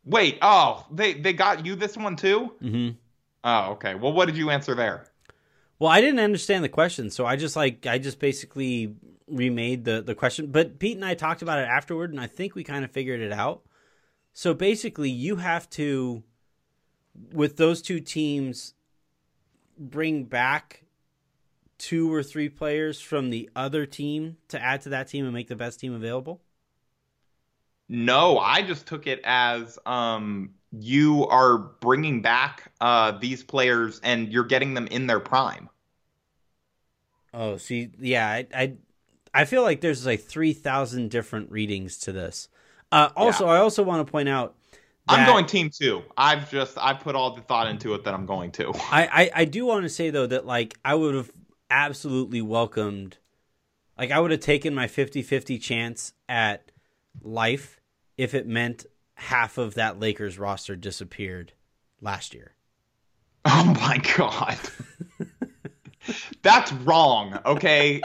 Wait, oh, they they got you this one too? Mm-hmm. Oh, okay. Well, what did you answer there? Well, I didn't understand the question, so I just like I just basically remade the the question. But Pete and I talked about it afterward, and I think we kind of figured it out. So basically, you have to, with those two teams, bring back two or three players from the other team to add to that team and make the best team available. No, I just took it as um you are bringing back uh these players and you're getting them in their prime. Oh, see, yeah, I, I, I feel like there's like three thousand different readings to this. Uh, also, I also want to point out. I'm going team 2. I've just I've put all the thought into it that I'm going to. I, I, I do want to say though that like I would have absolutely welcomed like I would have taken my 50-50 chance at life if it meant half of that Lakers roster disappeared last year. Oh my god. That's wrong, okay?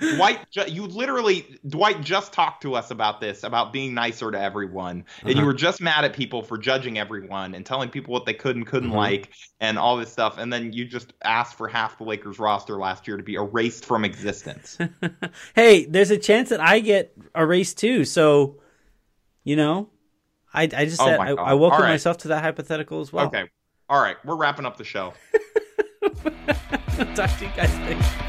Dwight, you literally, Dwight just talked to us about this, about being nicer to everyone. And you Uh-huh. were just mad at people for judging everyone and telling people what they could and couldn't Mhm. like and all this stuff. And then you just asked for half the Lakers roster last year to be erased from existence. hey, there's a chance that I get erased too, so you know, I I just Oh said my I, I welcome right. myself to that hypothetical as well. okay. All right. We're wrapping up the show. Talk to you guys later.